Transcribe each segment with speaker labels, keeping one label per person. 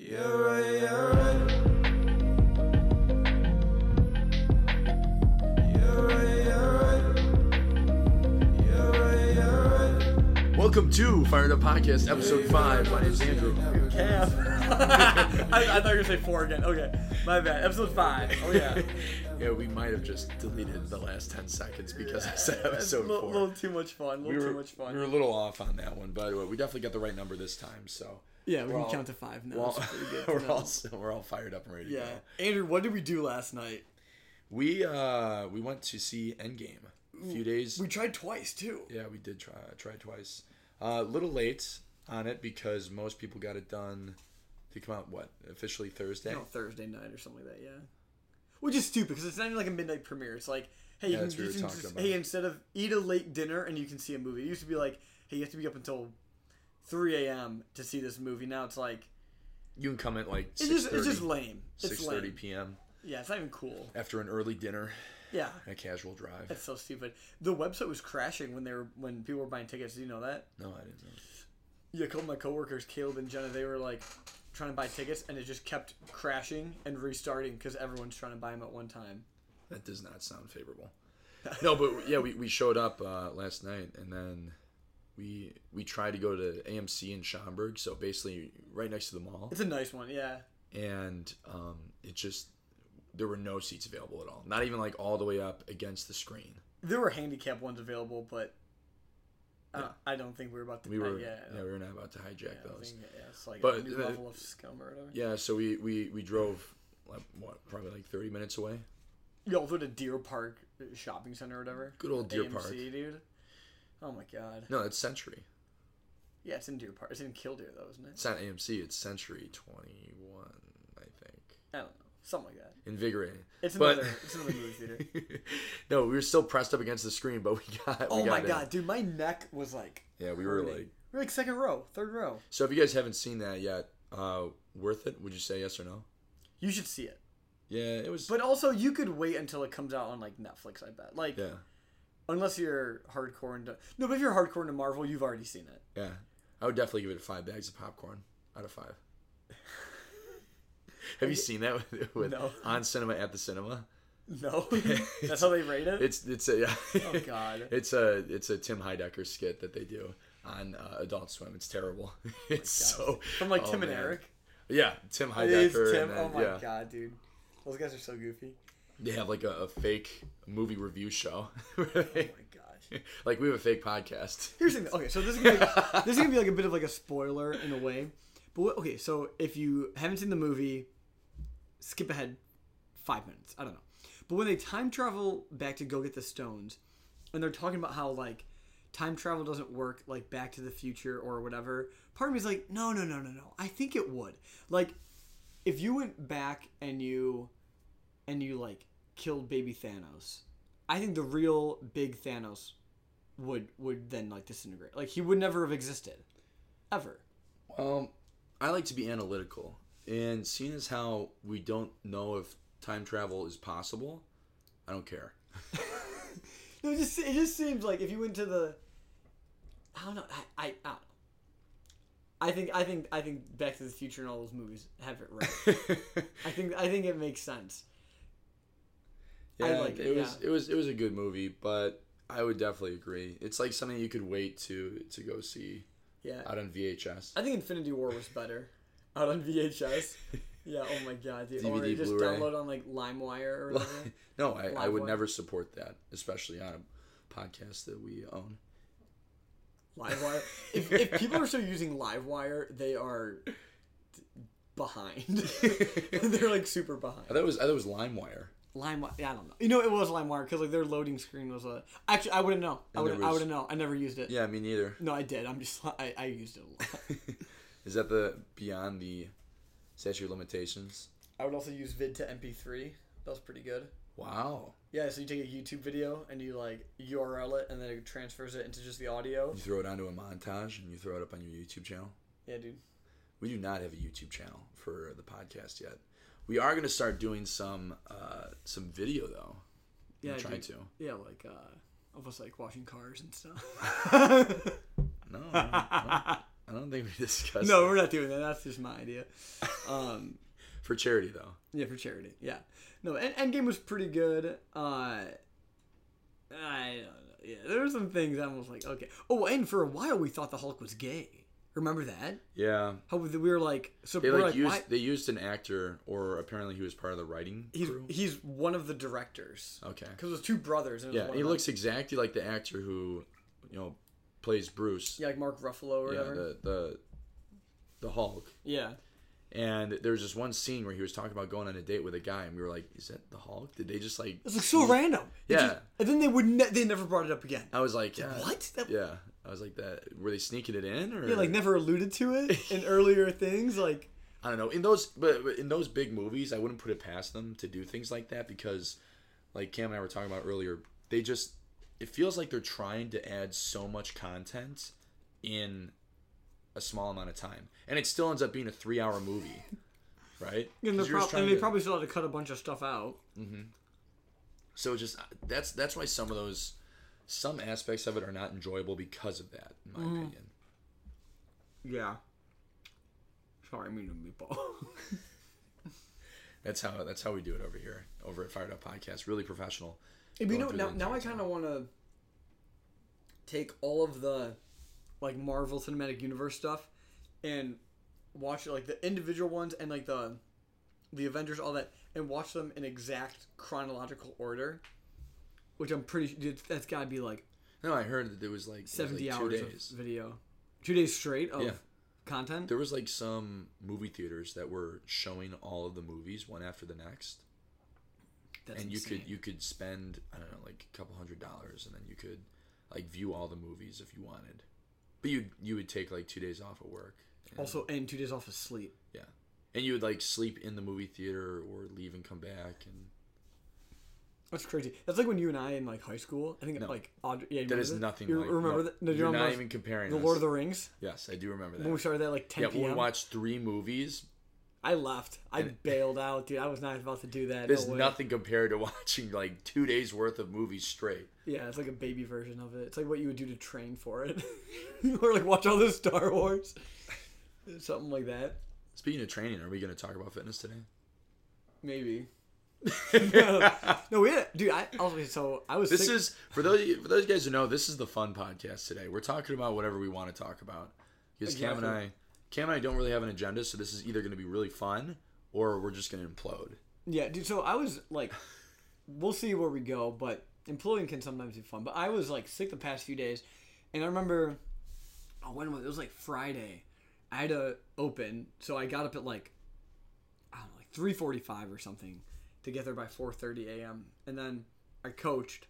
Speaker 1: Yeah, right, yeah, right.
Speaker 2: Welcome to Fired Up Podcast, episode five. My name's Andrew.
Speaker 3: Cam. I, I thought you were gonna say four again. Okay, my bad. Episode five. Oh yeah.
Speaker 2: Yeah, we might have just deleted the last ten seconds because I said
Speaker 3: a
Speaker 2: episode
Speaker 3: little,
Speaker 2: four.
Speaker 3: little too much fun. A
Speaker 2: we
Speaker 3: little
Speaker 2: were,
Speaker 3: too much fun.
Speaker 2: we were a little off on that one, but we definitely got the right number this time. So
Speaker 3: yeah, we
Speaker 2: we're
Speaker 3: can
Speaker 2: all-
Speaker 3: count to five now.
Speaker 2: well,
Speaker 3: It's pretty good to
Speaker 2: we're all we're all fired up and ready to
Speaker 3: Yeah,
Speaker 2: go.
Speaker 3: Andrew, what did we do last night?
Speaker 2: We uh we went to see Endgame a few days.
Speaker 3: We tried twice too.
Speaker 2: Yeah, we did try try twice. Uh, a little late on it because most people got it done. They come out what officially Thursday.
Speaker 3: No, Thursday night or something like that. Yeah. Which is stupid because it's not even like a midnight premiere. It's like, hey, you can, you
Speaker 2: we
Speaker 3: just, hey, instead of eat a late dinner and you can see a movie. It used to be like, hey, you have to be up until 3 a.m. to see this movie. Now it's like,
Speaker 2: You can come at like
Speaker 3: it's just, it's just lame.
Speaker 2: Six thirty p.m.
Speaker 3: Yeah, it's not even cool.
Speaker 2: after an early dinner
Speaker 3: Yeah.
Speaker 2: a casual drive.
Speaker 3: That's so stupid. The website was crashing when they were when people were buying tickets. Do you know that?
Speaker 2: No, I didn't know.
Speaker 3: Yeah, a couple of my coworkers, Caleb and Jenna, they were like trying to buy tickets, and it just kept crashing and restarting because everyone's trying to buy them at one time.
Speaker 2: That does not sound favorable. no, but yeah, we, we showed up uh, last night and then we we tried to go to AMC in Schaumburg, so basically right next to the mall,
Speaker 3: It's a nice one, yeah.
Speaker 2: and um, it just there were no seats available at all. Not even like all the way up against the screen.
Speaker 3: There were handicap ones available, but uh, I don't think we were about to.
Speaker 2: We
Speaker 3: uh,
Speaker 2: were
Speaker 3: yeah,
Speaker 2: yeah, we were not about to hijack
Speaker 3: I don't
Speaker 2: those.
Speaker 3: think- yeah, it's like
Speaker 2: But
Speaker 3: a new
Speaker 2: the-
Speaker 3: level of scum or whatever.
Speaker 2: Yeah, so we we we drove like, what probably like thirty minutes away.
Speaker 3: You also to Deer Park Shopping Center or whatever.
Speaker 2: Good old Deer
Speaker 3: AMC,
Speaker 2: Park.
Speaker 3: dude. Oh my god.
Speaker 2: No, it's Century.
Speaker 3: Yeah, it's in Deer Park. It's in Kildeer though, isn't it?
Speaker 2: It's not AMC. It's Century Twenty One, I think.
Speaker 3: I don't know, something like that.
Speaker 2: Invigorating.
Speaker 3: It's
Speaker 2: But-
Speaker 3: another. it's another movie theater.
Speaker 2: no, we were still pressed up against the screen, but we got.
Speaker 3: Oh
Speaker 2: we got
Speaker 3: my
Speaker 2: in.
Speaker 3: god, dude, my neck was like.
Speaker 2: Yeah, we were
Speaker 3: hurting.
Speaker 2: like.
Speaker 3: We're like second row, third row.
Speaker 2: So if you guys haven't seen that yet, uh, worth it? Would you say yes or no?
Speaker 3: You should see it.
Speaker 2: Yeah, it was.
Speaker 3: But also, you could wait until it comes out on like Netflix. I bet. Like,
Speaker 2: yeah,
Speaker 3: unless you're hardcore into no, but if you're hardcore into Marvel, you've already seen it.
Speaker 2: yeah. I would definitely give it five bags of popcorn out of five. Have you seen that with, with
Speaker 3: No.
Speaker 2: on cinema at the cinema?
Speaker 3: No, that's how they rate it.
Speaker 2: It's it's a yeah.
Speaker 3: Oh, God.
Speaker 2: It's a it's a Tim Heidecker skit that they do on uh, Adult Swim. It's terrible. It's so
Speaker 3: From like
Speaker 2: oh,
Speaker 3: Tim and
Speaker 2: man.
Speaker 3: Eric.
Speaker 2: Yeah, Tim Heidecker.
Speaker 3: Tim.
Speaker 2: and
Speaker 3: Oh my
Speaker 2: yeah.
Speaker 3: god, dude. Those guys are so goofy.
Speaker 2: They have like a, a fake movie review show.
Speaker 3: Oh my gosh.
Speaker 2: like we have a fake podcast.
Speaker 3: Here's the thing. Okay, so this is gonna be, this is gonna be like a bit of like a spoiler in a way. But what, okay, so if you haven't seen the movie, skip ahead five minutes. I don't know. But when they time travel back to go get the stones, and they're talking about how like time travel doesn't work like Back to the Future or whatever, part of me is like, no, no, no, no, no. I think it would. Like, if you went back and you and you like killed baby Thanos, I think the real big Thanos would would then like disintegrate. Like he would never have existed, ever.
Speaker 2: Um, I like to be analytical, and seeing as how we don't know if time travel is possible, I don't care.
Speaker 3: No, it just it just seems like if you went to the, I don't know, I I, I don't know. I think I think I think Back to the Future and all those movies have it right. I think I think it makes sense.
Speaker 2: Yeah,
Speaker 3: I like
Speaker 2: it,
Speaker 3: it,
Speaker 2: was
Speaker 3: yeah.
Speaker 2: it was it was a good movie, but I would definitely agree. It's like something you could wait to to go see
Speaker 3: Yeah,
Speaker 2: out on VHS.
Speaker 3: I think Infinity War was better, out on VHS. Yeah, oh my god, dude. or
Speaker 2: DVD,
Speaker 3: just
Speaker 2: Blu-ray.
Speaker 3: download on like LimeWire or whatever.
Speaker 2: no, I, I would never support that, especially on a podcast that we own.
Speaker 3: LiveWire. if, if people are still using LiveWire, they are t- behind. They're like super behind.
Speaker 2: I thought it was I thought it was LimeWire.
Speaker 3: LimeWire. Yeah, I don't know. You know, it was LimeWire because like their loading screen was a. Actually, I wouldn't know. I would.
Speaker 2: there
Speaker 3: I
Speaker 2: was-
Speaker 3: wouldn't know. I never used it.
Speaker 2: Yeah, me neither.
Speaker 3: No, I did. I'm just. I, I used it a lot.
Speaker 2: Is that the beyond the statute of limitations?
Speaker 3: I would also use Vid to MP3. That was pretty good.
Speaker 2: Wow.
Speaker 3: Yeah, so you take a YouTube video and you like URL it, and then it transfers it into just the audio.
Speaker 2: You throw it onto a montage and you throw it up on your YouTube channel.
Speaker 3: Yeah, dude.
Speaker 2: We do not have a YouTube channel for the podcast yet. We are going to start doing some uh, some video though.
Speaker 3: Yeah,
Speaker 2: trying to.
Speaker 3: Yeah, like uh, of us like washing cars and stuff.
Speaker 2: No, no, no. I I don't think we discussed.
Speaker 3: No,
Speaker 2: that.
Speaker 3: we're not doing that. That's just my idea. Um,
Speaker 2: for charity though.
Speaker 3: yeah, for charity. Yeah. No, End- Endgame was pretty good. Uh, I don't know. Yeah, there were some things I was like, okay. Oh, and for a while we thought the Hulk was gay. Remember that?
Speaker 2: Yeah,
Speaker 3: How we we were like, so
Speaker 2: they like,
Speaker 3: like,
Speaker 2: used
Speaker 3: why?
Speaker 2: they used an actor, or apparently he was part of the writing
Speaker 3: He's
Speaker 2: crew.
Speaker 3: he's one of the directors.
Speaker 2: Okay.
Speaker 3: Because it was two brothers. And it was
Speaker 2: Yeah,
Speaker 3: one
Speaker 2: he
Speaker 3: of them.
Speaker 2: looks exactly like the actor who, you know, plays Bruce.
Speaker 3: Yeah, like Mark Ruffalo or
Speaker 2: Yeah,
Speaker 3: whatever.
Speaker 2: the the the Hulk.
Speaker 3: yeah.
Speaker 2: And there was just one scene where he was talking about going on a date with a guy, and we were like, "Is that the Hulk? Did they just like?"
Speaker 3: It's like so random.
Speaker 2: Yeah.
Speaker 3: just- and then they would ne- they never brought it up again.
Speaker 2: I was like, yeah,
Speaker 3: What? That,
Speaker 2: Yeah, I was like, that. Were they sneaking it in, or
Speaker 3: Yeah, like never alluded to it in earlier things. Like,
Speaker 2: I don't know. In those, but but in those big movies, I wouldn't put it past them to do things like that because, like Cam and I were talking about earlier, they just it feels like they're trying to add so much content in a small amount of time, and it still ends up being a three-hour movie, right?
Speaker 3: and,
Speaker 2: 'Cause
Speaker 3: they're prob- and they
Speaker 2: to-
Speaker 3: probably still had to cut a bunch of stuff out. Mm-hmm.
Speaker 2: So just that's that's why some of those some aspects of it are not enjoyable because of that, in my
Speaker 3: Mm-hmm.
Speaker 2: opinion.
Speaker 3: Yeah. Sorry, I mean a meatball.
Speaker 2: That's how that's how we do it over here, over at Fired Up Podcast. Really professional.
Speaker 3: you know, now, now I kind of want to take all of the like Marvel Cinematic Universe stuff and watch like the individual ones and like the the Avengers, all that, and watch them in exact chronological order. Which I'm pretty. Dude, that's got to be like
Speaker 2: No, I heard that there was like, it was,
Speaker 3: seventy
Speaker 2: like two
Speaker 3: hours
Speaker 2: days.
Speaker 3: of video, two days straight of
Speaker 2: Yeah.
Speaker 3: content.
Speaker 2: There was like some movie theaters that were showing all of the movies one after the next,
Speaker 3: That's
Speaker 2: and you
Speaker 3: insane.
Speaker 2: could you could spend I don't know like a couple hundred dollars, and then you could like view all the movies if you wanted, but you you would take like two days off of work. and-
Speaker 3: also and two days off of sleep.
Speaker 2: yeah, and you would like sleep in the movie theater or leave and come back, and
Speaker 3: That's crazy. That's like when you and I in like high school. I think
Speaker 2: No.
Speaker 3: like Audrey. Yeah, you
Speaker 2: that
Speaker 3: remember
Speaker 2: is
Speaker 3: that?
Speaker 2: nothing.
Speaker 3: You
Speaker 2: like,
Speaker 3: remember
Speaker 2: no,
Speaker 3: that? No, do you
Speaker 2: you're
Speaker 3: remember
Speaker 2: not even comparing.
Speaker 3: the
Speaker 2: us.
Speaker 3: Lord of the Rings
Speaker 2: Yes, I do remember that.
Speaker 3: when we started that like 10
Speaker 2: yeah,
Speaker 3: p.m.
Speaker 2: we watched three movies,
Speaker 3: I left. I bailed out, dude. I was not about to do that.
Speaker 2: there's
Speaker 3: no way.
Speaker 2: nothing compared to watching like two days worth of movies straight.
Speaker 3: Yeah, it's like a baby version of it. It's like what you would do to train for it, or like watch all the Star Wars, something like that.
Speaker 2: Speaking of training, are we going to talk about fitness today?
Speaker 3: Maybe. No, we had, dude. I also so I was.
Speaker 2: This
Speaker 3: sick-
Speaker 2: is for those for those guys who know. This is the fun podcast today. We're talking about whatever we want to talk about because Cam and I, Cam and I don't really have an agenda. So this is either going to be really fun or we're just going to implode.
Speaker 3: Yeah, dude. So I was like, we'll see where we go, but imploding can sometimes be fun. But I was like sick the past few days, and I remember, oh, when was it? It was like Friday. I had to open, so I got up at like, I don't know, like three forty-five or something, to get there by four thirty a.m. And then I coached,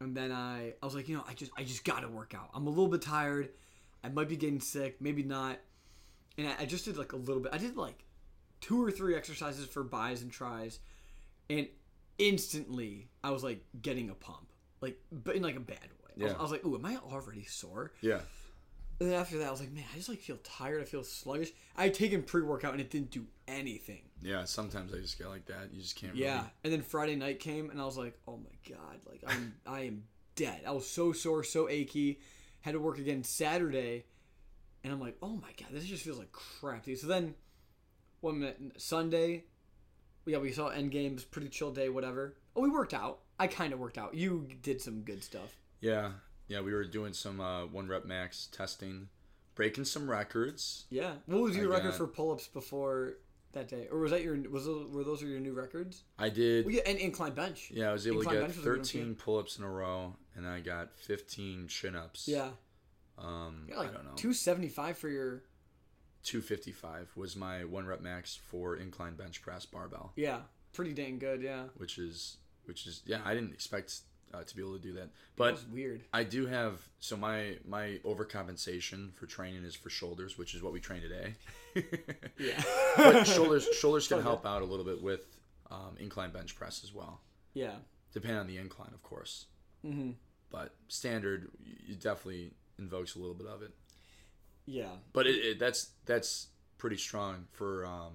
Speaker 3: and then I I was like, you know, I just I just got to work out. I'm a little bit tired. I might be getting sick, maybe not. And I, I just did like a little bit. I did like two or three exercises for bis and tris, and instantly I was like getting a pump, like but in like a bad way. I, was, I was like, "Ooh, am I already sore?"
Speaker 2: Yeah.
Speaker 3: And then after that, I was like, "Man, I just like feel tired. I feel sluggish." I had taken pre workout and it didn't do anything.
Speaker 2: Yeah. Sometimes I just get like that. You just can't.
Speaker 3: Yeah.
Speaker 2: Really,
Speaker 3: And then Friday night came and I was like, "Oh my god, like I'm I am dead." I was so sore, so achy. Had to work again Saturday, and I'm like, "Oh my god, this just feels like crap." Dude. So then, one minute Sunday, yeah, we saw Endgames, pretty chill day, whatever. Oh, we worked out. I kind of worked out. You did some good stuff.
Speaker 2: yeah. Yeah. We were doing some uh, one rep max testing, breaking some records.
Speaker 3: Yeah. What was your
Speaker 2: I
Speaker 3: record
Speaker 2: got-
Speaker 3: for pull-ups before that day, or was that your was those, were those your new records?
Speaker 2: I did.
Speaker 3: We get an incline bench.
Speaker 2: Yeah, I was able to
Speaker 3: Incline
Speaker 2: get
Speaker 3: bench was a good one, too.
Speaker 2: 13 pull-ups in a row, and I got 15 chin-ups.
Speaker 3: Yeah.
Speaker 2: Um,
Speaker 3: Yeah, like
Speaker 2: I don't know.
Speaker 3: two seventy five for your
Speaker 2: 255 was my one rep max for incline bench press barbell,
Speaker 3: yeah, pretty dang good. Yeah.
Speaker 2: which is which is yeah, I didn't expect uh, to be able to do that,
Speaker 3: That
Speaker 2: but
Speaker 3: was weird.
Speaker 2: I do have so my my overcompensation for training is for shoulders, which is what we train today.
Speaker 3: Yeah.
Speaker 2: but shoulders shoulders can help out a little bit with um, incline bench press as well,
Speaker 3: Yeah.
Speaker 2: depending on the incline, of course.
Speaker 3: Mm-hmm.
Speaker 2: But standard, it definitely invokes a little bit of it.
Speaker 3: Yeah.
Speaker 2: But it, it that's that's pretty strong for um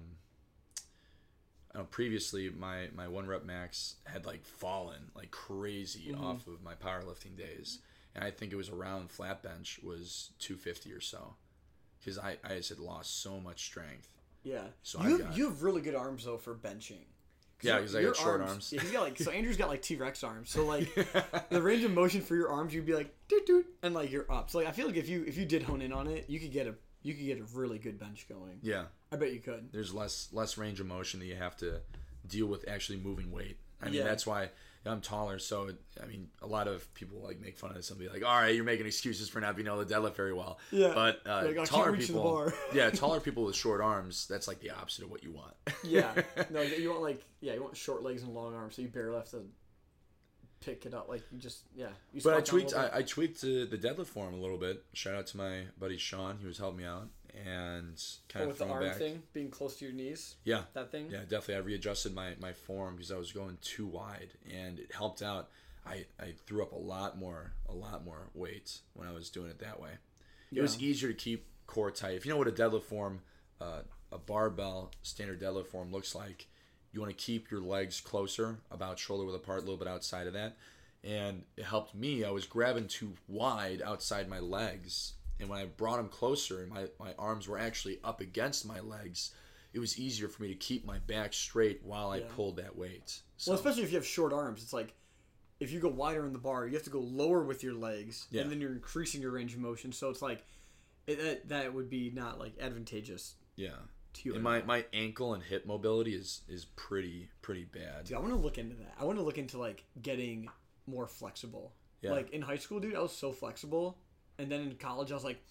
Speaker 2: know previously my my one rep max had like fallen like crazy mm-hmm. off of my powerlifting days. And I think it was around flat bench was 250 or so. because I I just had lost so much strength.
Speaker 3: Yeah.
Speaker 2: So
Speaker 3: you
Speaker 2: got-
Speaker 3: you have really good arms though for benching.
Speaker 2: Yeah,
Speaker 3: your-
Speaker 2: 'cause I got short arms.
Speaker 3: Yeah, he's got like so Andrew's got like T Rex arms. So like the range of motion for your arms, you'd be like doot doot, and like you're up. So like I feel like if you if you did hone in on it, you could get a you could get a really good bench going.
Speaker 2: Yeah,
Speaker 3: I bet you could.
Speaker 2: there's less less range of motion that you have to deal with actually moving weight. I mean,
Speaker 3: Yeah.
Speaker 2: that's why I'm taller. So I mean, a lot of people like make fun of this and be like, "All right, you're making excuses for not being able to deadlift very well."
Speaker 3: Yeah.
Speaker 2: But uh,
Speaker 3: Like,
Speaker 2: taller people,
Speaker 3: bar.
Speaker 2: yeah, taller people with short arms, that's like the opposite of what you want.
Speaker 3: Yeah. No, you want like yeah, you want short legs and long arms, so you barely have to pick it up. Like you just yeah. You
Speaker 2: But I
Speaker 3: squat down a
Speaker 2: tweaked. I, I tweaked uh, the deadlift form a little bit. Shout out to my buddy Sean. He was helping me out and kind
Speaker 3: Oh,
Speaker 2: of
Speaker 3: with the arm
Speaker 2: back.
Speaker 3: thing being close to your knees.
Speaker 2: Yeah,
Speaker 3: That thing.
Speaker 2: yeah, definitely. I readjusted my my form because I was going too wide, and it helped out. I I threw up a lot more a lot more weight when I was doing it that way. It was easier to keep core tight. If you know what a deadlift form, uh, a barbell standard deadlift form looks like, you want to keep your legs closer, about shoulder width apart, a little bit outside of that. And it helped me. I was grabbing too wide outside my legs. And when I brought them closer and my, my arms were actually up against my legs, it was easier for me to keep my back straight while I
Speaker 3: Yeah.
Speaker 2: pulled that weight. So,
Speaker 3: Well, especially if you have short arms, it's like if you go wider in the bar, you have to go lower with your legs,
Speaker 2: Yeah.
Speaker 3: and then you're increasing your range of motion. So it's like it, that, that would be not like advantageous
Speaker 2: yeah.
Speaker 3: To you.
Speaker 2: And my, my ankle and hip mobility is, is pretty pretty bad.
Speaker 3: Dude, I want to look into that. I want to look into like getting more flexible.
Speaker 2: Yeah.
Speaker 3: Like in high school, dude, I was so flexible, and then in college, I was like,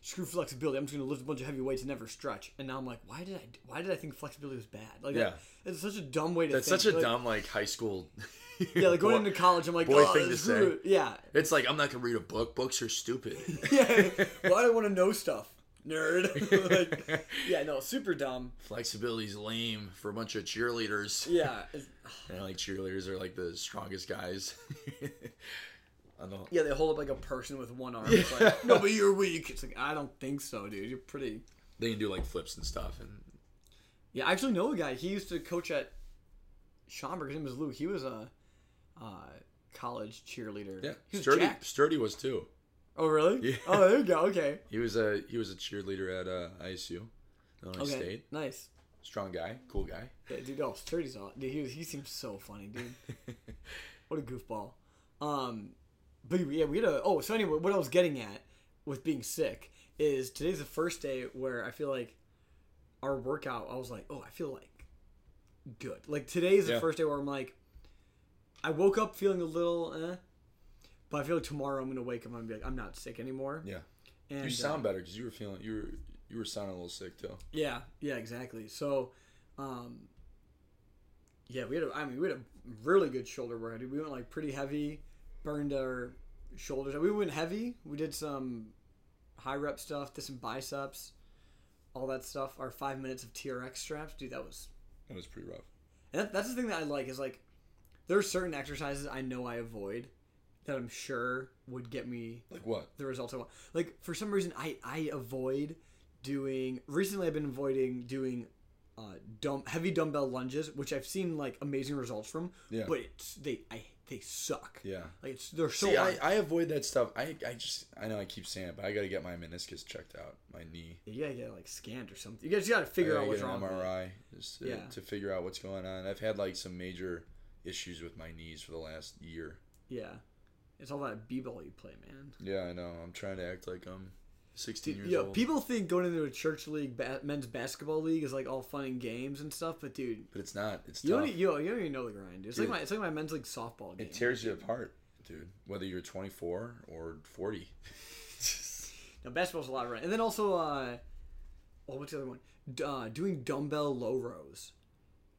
Speaker 3: screw flexibility. I'm just gonna lift a bunch of heavy weights and never stretch. And now I'm like, why did I? Why did I think flexibility was bad? Like,
Speaker 2: Yeah.
Speaker 3: it's such a dumb way to.
Speaker 2: That's
Speaker 3: think.
Speaker 2: such a
Speaker 3: Like,
Speaker 2: dumb like high school.
Speaker 3: Yeah, like going
Speaker 2: boy-
Speaker 3: into college, I'm like,
Speaker 2: boy
Speaker 3: oh,
Speaker 2: thing to
Speaker 3: it. Yeah,
Speaker 2: It's like I'm not gonna read a book. Books are stupid.
Speaker 3: yeah. Why do I want to know stuff, nerd? like, yeah, no, super dumb.
Speaker 2: Flexibility's lame for a bunch of cheerleaders.
Speaker 3: Yeah,
Speaker 2: And like cheerleaders are like the strongest guys. I don't.
Speaker 3: yeah. They hold up like a person with one arm. It's like, no, but you're weak. It's like I don't think so, dude. You're pretty.
Speaker 2: They can do like flips and stuff. And
Speaker 3: Yeah, I actually know a guy. He used to coach at Schaumburg. His name was Luke. He was a uh, college cheerleader.
Speaker 2: yeah,
Speaker 3: he was
Speaker 2: sturdy.
Speaker 3: jacked.
Speaker 2: Sturdy was too.
Speaker 3: Oh, really?
Speaker 2: Yeah.
Speaker 3: Oh, there you go. Okay.
Speaker 2: He was a he was a cheerleader at uh, ISU, Illinois
Speaker 3: Okay.
Speaker 2: State.
Speaker 3: Nice.
Speaker 2: Strong guy, cool guy.
Speaker 3: Yeah, dude. Oh, Sturdy's all. Dude, he was, he seems so funny, dude. What a goofball. Um, but yeah, we had a. Oh, so anyway, what I was getting at with being sick is today's the first day where I feel like our workout. I was like, oh, I feel like good. Like today is the
Speaker 2: Yeah.
Speaker 3: first day where I'm like, I woke up feeling a little, eh, but I feel like tomorrow I'm gonna wake up and be like, I'm not sick anymore.
Speaker 2: Yeah,
Speaker 3: And
Speaker 2: you
Speaker 3: uh,
Speaker 2: sound better because you were feeling you were you were sounding a little sick too.
Speaker 3: Yeah, yeah, exactly. So, um, yeah, we had a, I mean, we had a really good shoulder workout. We went like pretty heavy, burned our shoulders. We went heavy. We did some high rep stuff, did some biceps, all that stuff. Our five minutes of TRX straps, dude, that was.
Speaker 2: That was pretty rough.
Speaker 3: And that, that's the thing that I like is like, there are certain exercises I know I avoid that I'm sure would get me
Speaker 2: Like what?
Speaker 3: the results I want. Like for some reason, I I avoid doing. Recently, I've been avoiding doing uh, dumb heavy dumbbell lunges, which I've seen like amazing results from.
Speaker 2: Yeah.
Speaker 3: But it's they I they suck.
Speaker 2: Yeah.
Speaker 3: Like it's they're so.
Speaker 2: See, I. I avoid that stuff. I, I just I know I keep saying it, but I got to get my meniscus checked out, my knee.
Speaker 3: you gotta get like scanned or something. You just gotta figure out
Speaker 2: gotta
Speaker 3: what's
Speaker 2: get
Speaker 3: wrong.
Speaker 2: an
Speaker 3: with it.
Speaker 2: MRI just to,
Speaker 3: Yeah.
Speaker 2: to figure out what's going on. I've had like some major issues with my knees for the last year.
Speaker 3: Yeah, it's all that b-ball you play, man.
Speaker 2: Yeah, I know. I'm trying to act like I'm 16 years
Speaker 3: Yo,
Speaker 2: old.
Speaker 3: people think going into a church league, ba- men's basketball league, is like all fun and games and stuff, but dude,
Speaker 2: but it's not. It's
Speaker 3: you
Speaker 2: tough.
Speaker 3: don't, you, you don't even know the grind. It's
Speaker 2: Dude.
Speaker 3: like my it's like my men's league softball game.
Speaker 2: it tears you apart, dude. Whether you're 24 or 40.
Speaker 3: Now basketball's a lot of run, and then also, uh, oh, what's the other one? Uh, doing dumbbell low rows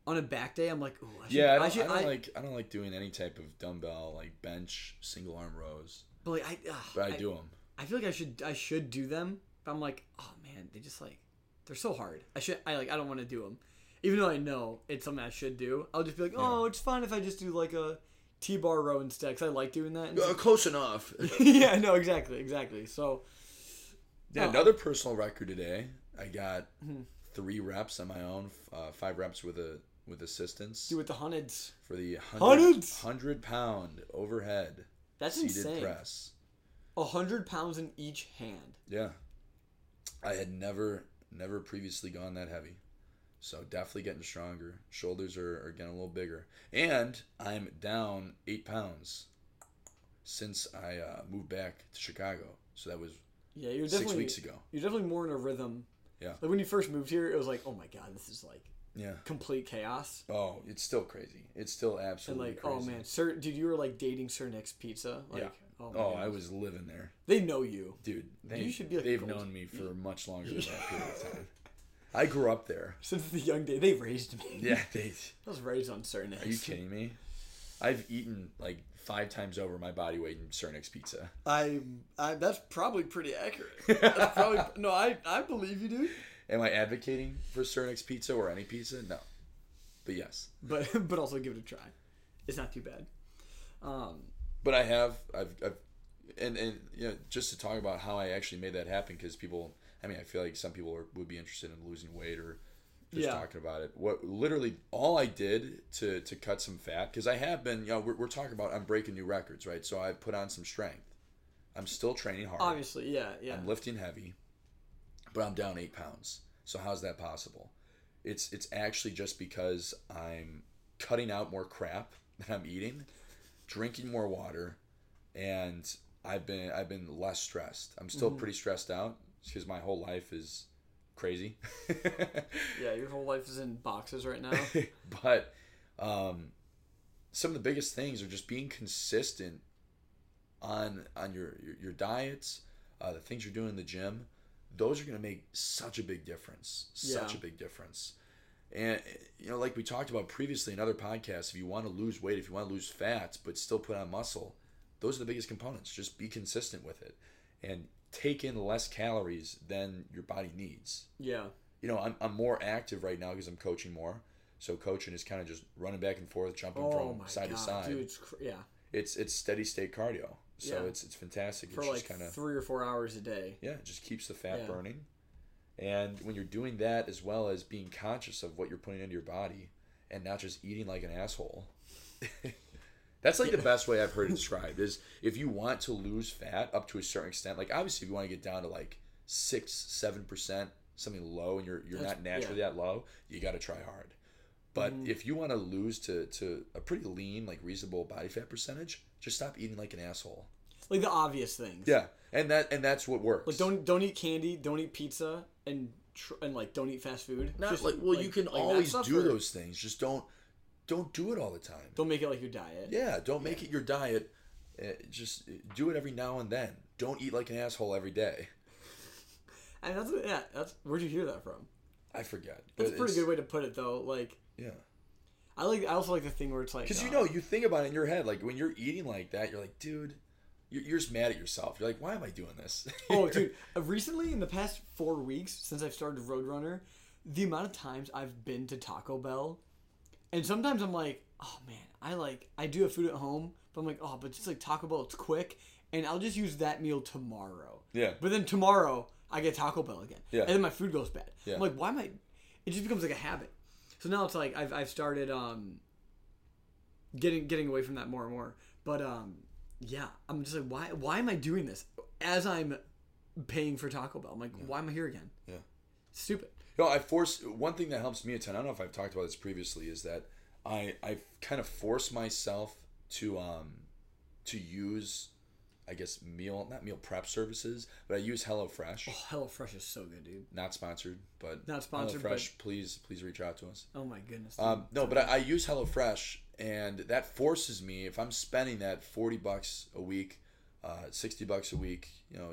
Speaker 3: on a back day. I'm like, ooh, I should,
Speaker 2: yeah, I don't, I
Speaker 3: should,
Speaker 2: don't like I don't like doing any type of dumbbell like bench single arm rows,
Speaker 3: but like, I, ugh,
Speaker 2: but I, do them.
Speaker 3: I feel like I should, I should do them, but I'm like, oh man, they just like, they're so hard. I should, I like, I don't want to do them, even though I know it's something I should do. I'll just be like, oh, it's fine if I just do like a T-bar row instead, because I like doing that.
Speaker 2: Uh, close enough.
Speaker 3: yeah, no, exactly, exactly. So,
Speaker 2: Yeah,
Speaker 3: Oh.
Speaker 2: another personal record today. I got
Speaker 3: Mm-hmm.
Speaker 2: three reps on my own, uh, five reps with a with assistance
Speaker 3: do with the hundreds.
Speaker 2: for the
Speaker 3: Hundreds?
Speaker 2: 100, 100 pound overhead
Speaker 3: That's
Speaker 2: seated
Speaker 3: insane.
Speaker 2: press.
Speaker 3: A hundred pounds in each hand.
Speaker 2: Yeah, I had never never previously gone that heavy. So definitely getting stronger. Shoulders are, are getting a little bigger. And I'm down eight pounds since I uh, moved back to Chicago. So that was
Speaker 3: Yeah, you're
Speaker 2: six weeks ago.
Speaker 3: you're definitely more in a rhythm.
Speaker 2: Yeah.
Speaker 3: Like when you first moved here, it was like, oh my god, this is like
Speaker 2: Yeah.
Speaker 3: complete chaos.
Speaker 2: Oh, it's still crazy. It's still absolutely And
Speaker 3: like, oh,
Speaker 2: crazy.
Speaker 3: oh man, Sir, dude, you were like dating Sir Nick's Pizza. Like,
Speaker 2: Yeah.
Speaker 3: Oh,
Speaker 2: Oh, I was living there.
Speaker 3: They know you.
Speaker 2: Dude, they,
Speaker 3: You should be like
Speaker 2: they've
Speaker 3: gold.
Speaker 2: known me for much longer than that period of time. I grew up there.
Speaker 3: Since the young day, they raised me.
Speaker 2: Yeah, they.
Speaker 3: I was raised on Sir Nick's.
Speaker 2: Are you kidding me? I've eaten like five times over my body weight in Sir Nick's pizza.
Speaker 3: I, I, that's probably pretty accurate. That's probably no. I, I believe you, dude.
Speaker 2: Am I advocating for Sir Nick's pizza or any pizza? No. But yes.
Speaker 3: But, but also give it a try. It's not too bad. Um,
Speaker 2: But I have, I've, I've and, and, you know, just to talk about how I actually made that happen, because people, I mean, I feel like some people are, would be interested in losing weight or just
Speaker 3: Yeah.
Speaker 2: talking about it. What literally all I did to, to cut some fat, because I have been, you know, we're, we're talking about, I'm breaking new records, right? So I've put on some strength. I'm still training hard.
Speaker 3: obviously, yeah, yeah.
Speaker 2: I'm lifting heavy, but I'm down eight pounds. So how's that possible? It's it's actually just because I'm cutting out more crap that I'm eating, drinking more water, and I've been I've been less stressed. I'm still pretty stressed out because my whole life is crazy.
Speaker 3: yeah, your whole life is in boxes right now.
Speaker 2: but um, some of the biggest things are just being consistent on on your your, your diets, uh, the things you're doing in the gym. Those are going to make such a big difference. Such
Speaker 3: Yeah.
Speaker 2: a big difference. And you know, like we talked about previously in other podcasts, if you want to lose weight, if you want to lose fat, but still put on muscle, those are the biggest components. Just be consistent with it, and take in less calories than your body needs
Speaker 3: yeah,
Speaker 2: you know, I'm, I'm more active right now because I'm coaching more. So coaching is kind of just running back and forth, jumping
Speaker 3: Oh
Speaker 2: from side
Speaker 3: god,
Speaker 2: to side.
Speaker 3: dude, it's cr- yeah,
Speaker 2: It's it's steady state cardio. So
Speaker 3: Yeah.
Speaker 2: it's it's fantastic.
Speaker 3: for
Speaker 2: it's
Speaker 3: like
Speaker 2: kind of
Speaker 3: three or four hours a day.
Speaker 2: yeah, it just keeps the fat
Speaker 3: Yeah.
Speaker 2: burning. And when you're doing that as well as being conscious of what you're putting into your body and not just eating like an asshole. That's like the best way I've heard it described is if you want to lose fat up to a certain extent, like obviously if you want to get down to like six, seven percent, something low and you're you're
Speaker 3: That's-
Speaker 2: not naturally that low, you gotta try hard. But
Speaker 3: Mm-hmm.
Speaker 2: if you want to lose to, to a pretty lean, like reasonable body fat percentage, just stop eating like an asshole.
Speaker 3: Like the obvious things.
Speaker 2: Yeah, and that and that's what works.
Speaker 3: Like don't don't eat candy, don't eat pizza, and tr- and like don't eat fast food.
Speaker 2: Not
Speaker 3: Just,
Speaker 2: like well, you can
Speaker 3: like
Speaker 2: always do those things. Just don't don't do it all the time.
Speaker 3: Don't make it like your diet.
Speaker 2: Yeah, don't make it your diet. Uh, just do it every now and then. Don't eat like an asshole every day.
Speaker 3: And that's yeah. That's where'd you hear that from?
Speaker 2: I forget.
Speaker 3: That's a pretty good way to put it though. Like
Speaker 2: Yeah,
Speaker 3: I like I also like the thing where it's like
Speaker 2: because you
Speaker 3: uh,
Speaker 2: know you think about it in your head. Like when you're eating like that, you're like, dude, you're, you're just mad at yourself. You're like, why am I doing this?
Speaker 3: Oh, dude! uh, Recently, in the past four weeks since I've started Roadrunner, the amount of times I've been to Taco Bell, and sometimes I'm like, oh man, I like I do have food at home, but I'm like, oh, but just like Taco Bell, it's quick, and I'll just use that meal tomorrow.
Speaker 2: Yeah.
Speaker 3: But then tomorrow I get Taco Bell again.
Speaker 2: Yeah.
Speaker 3: And then my food goes bad.
Speaker 2: Yeah.
Speaker 3: I'm like, why am I? It just becomes like a habit. So now it's like I've I've started um. Getting getting away from that more and more, but um, yeah, I'm just like, why why am I doing this as I'm paying for Taco Bell? I'm like, why am I here again?
Speaker 2: Yeah.
Speaker 3: Stupid.
Speaker 2: No, I force one thing that helps me a ton. I don't know if I've talked about this previously. Is that I I kind of force myself to um to use, I guess meal not meal prep services, but I use HelloFresh.
Speaker 3: Oh, HelloFresh is so good, dude.
Speaker 2: Not sponsored, but
Speaker 3: Not sponsored,
Speaker 2: HelloFresh, please please reach out to us.
Speaker 3: Oh my goodness. dude.
Speaker 2: Um, no, but I, I use HelloFresh, and that forces me if I'm spending that forty bucks a week, uh, sixty bucks a week, you know,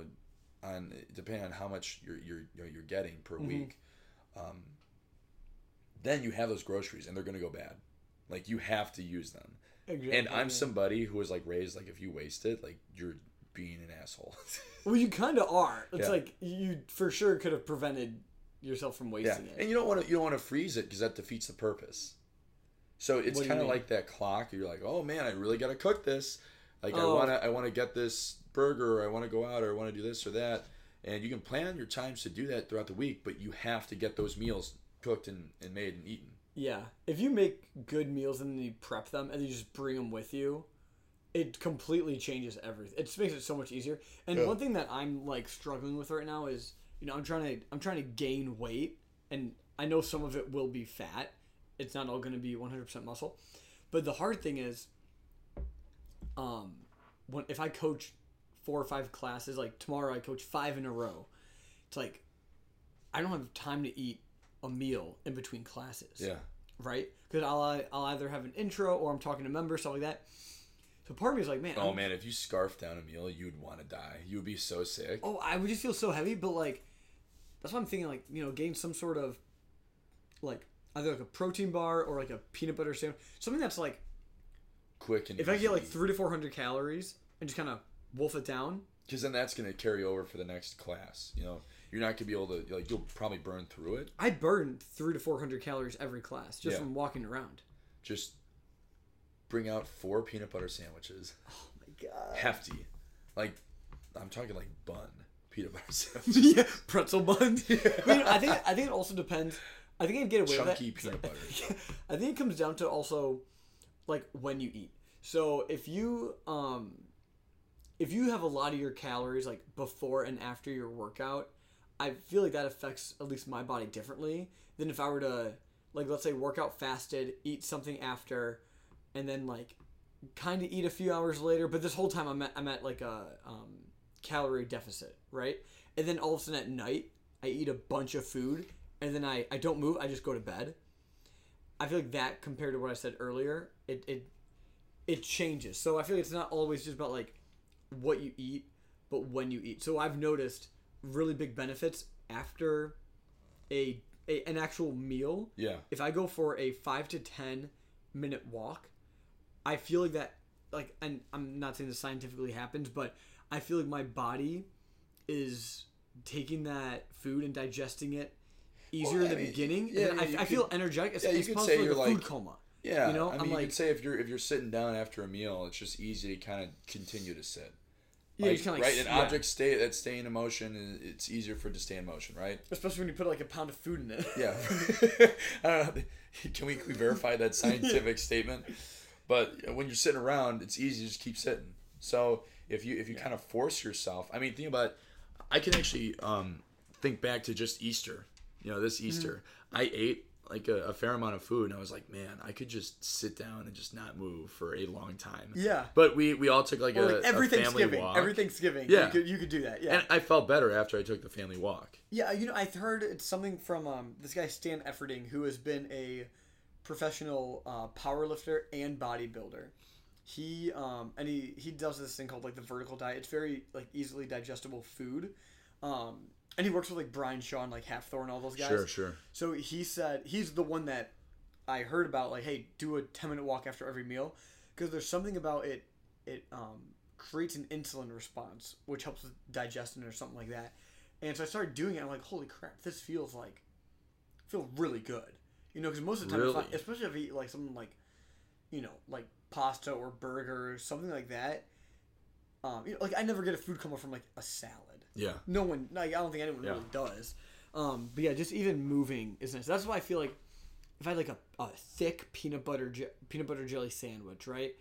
Speaker 2: on depending on how much you're you're you know, you're getting per week, um, then you have those groceries, and they're gonna go bad. Like you have to use them.
Speaker 3: Exactly,
Speaker 2: And I'm somebody who was like raised like if you waste it, like you're being an asshole.
Speaker 3: Well, you kind of are. It's
Speaker 2: Yeah.
Speaker 3: like you for sure could have prevented yourself from
Speaker 2: Yeah,
Speaker 3: wasting
Speaker 2: and
Speaker 3: it.
Speaker 2: you don't want to you don't want to freeze it because that defeats the purpose. So it's
Speaker 3: What do you
Speaker 2: kind of like that clock. You're like, oh man, I really got to cook this. Like I
Speaker 3: Oh.
Speaker 2: want to I want to get this burger, or I want to go out, or I want to do this or that. And you can plan your times to do that throughout the week, but you have to get those meals cooked and, and made and eaten.
Speaker 3: Yeah, if you make good meals and then you prep them and you just bring them with you, it completely changes everything. It just makes it so much easier. And
Speaker 2: Yeah.
Speaker 3: one thing that I'm like struggling with right now is you know, I'm trying to I'm trying to gain weight, and I know some of it will be fat. It's not all going to be 100% muscle, but the hard thing is, um, when if I coach four or five classes, like tomorrow I coach five in a row, it's like I don't have time to eat a meal in between classes
Speaker 2: Yeah.
Speaker 3: right? Because I'll I'll either have an intro or I'm talking to members, stuff like that. So part of me is like, man,
Speaker 2: Oh
Speaker 3: I'm-
Speaker 2: man, if you scarf down a meal, you'd want to die. You would be so sick.
Speaker 3: oh, I would just feel so heavy. But like, that's why I'm thinking, like, you know, gain some sort of like either like a protein bar or like a peanut butter sandwich, something that's like,
Speaker 2: Quick and
Speaker 3: if I get like
Speaker 2: easy.
Speaker 3: three to four hundred calories and just kind of wolf it down.
Speaker 2: Because then that's going to carry over for the next class. You know, you're not to be able to, like, you'll probably burn through it.
Speaker 3: I burn three to four hundred calories every class just
Speaker 2: Yeah.
Speaker 3: from walking around.
Speaker 2: Just bring out four peanut butter sandwiches.
Speaker 3: Oh my god.
Speaker 2: Hefty. Like, I'm talking like bun peanut butter sandwiches.
Speaker 3: yeah, pretzel buns. But, you know, I think I think it also depends. I think I'd get away
Speaker 2: Chunky
Speaker 3: with that.
Speaker 2: Chunky peanut butter.
Speaker 3: I think it comes down to also like when you eat. So if you um if you have a lot of your calories like before and after your workout, I feel like that affects at least my body differently than if I were to like let's say work out fasted, eat something after, and then like kind of eat a few hours later. But this whole time I'm at, I'm at like a um, calorie deficit, right? And then all of a sudden at night I eat a bunch of food, and then I I don't move. I just go to bed. I feel like that compared to what I said earlier, it it it changes. So I feel like it's not always just about like what you eat, but when you eat. So I've noticed really big benefits after a, a an actual meal.
Speaker 2: Yeah.
Speaker 3: If I go for a five to ten minute walk, I feel like that like and I'm not saying this scientifically happens, but I feel like my body is taking that food and digesting it easier
Speaker 2: Well,
Speaker 3: in the
Speaker 2: mean,
Speaker 3: beginning.
Speaker 2: yeah,
Speaker 3: and then
Speaker 2: you
Speaker 3: I, I feel energetic. It's,
Speaker 2: yeah, you
Speaker 3: it's
Speaker 2: could say
Speaker 3: like
Speaker 2: you're
Speaker 3: a food coma.
Speaker 2: Yeah,
Speaker 3: You know,
Speaker 2: I
Speaker 3: I'm
Speaker 2: mean, you
Speaker 3: like-
Speaker 2: could say if you're if you're sitting down after a meal, it's just easy to kind of continue to sit.
Speaker 3: Yeah,
Speaker 2: Like,
Speaker 3: like
Speaker 2: right, an
Speaker 3: yeah.
Speaker 2: object stay that's staying in motion, it's easier for it to stay in motion, right?
Speaker 3: Especially when you put like a pound of food in it.
Speaker 2: Yeah. I don't know. Can we, can we verify that scientific statement? But when you're sitting around, it's easy to just keep sitting. So if you if you kind of force yourself, I mean, think about. I can actually um, think back to just Easter. You know, this Easter, I ate like a, a fair amount of food, and I was like, man, I could just sit down and just not move for a long time.
Speaker 3: Yeah.
Speaker 2: But we we all took like,
Speaker 3: Or
Speaker 2: a,
Speaker 3: like every
Speaker 2: a family
Speaker 3: Thanksgiving.
Speaker 2: walk.
Speaker 3: Every Thanksgiving.
Speaker 2: Yeah.
Speaker 3: You could, you could do that. Yeah.
Speaker 2: and I felt better after I took the family walk.
Speaker 3: Yeah, you know, I've heard it's something from um, this guy Stan Efferding, who has been a professional uh, power lifter and bodybuilder. He um, and he he does this thing called like the vertical diet. It's very like easily digestible food. Um, and he works with like Brian Shaw and like Hafthor and all those guys.
Speaker 2: Sure, sure.
Speaker 3: So he said he's the one that I heard about. Like, hey, do a ten minute walk after every meal, because there's something about it. It um, creates an insulin response, which helps with digestion or something like that. And so I started doing it. I'm like, holy crap, this feels like feel really good. You know, because most of the time, I, especially if I eat like something like, you know, like pasta or burger or something like that. Um, you know, like I never get a food coma from like a salad.
Speaker 2: Yeah.
Speaker 3: No one, like I don't think anyone
Speaker 2: Yeah.
Speaker 3: really does. Um, but yeah, just even moving is nice. That's why I feel like if I had like a, a thick peanut butter je- peanut butter jelly sandwich, right,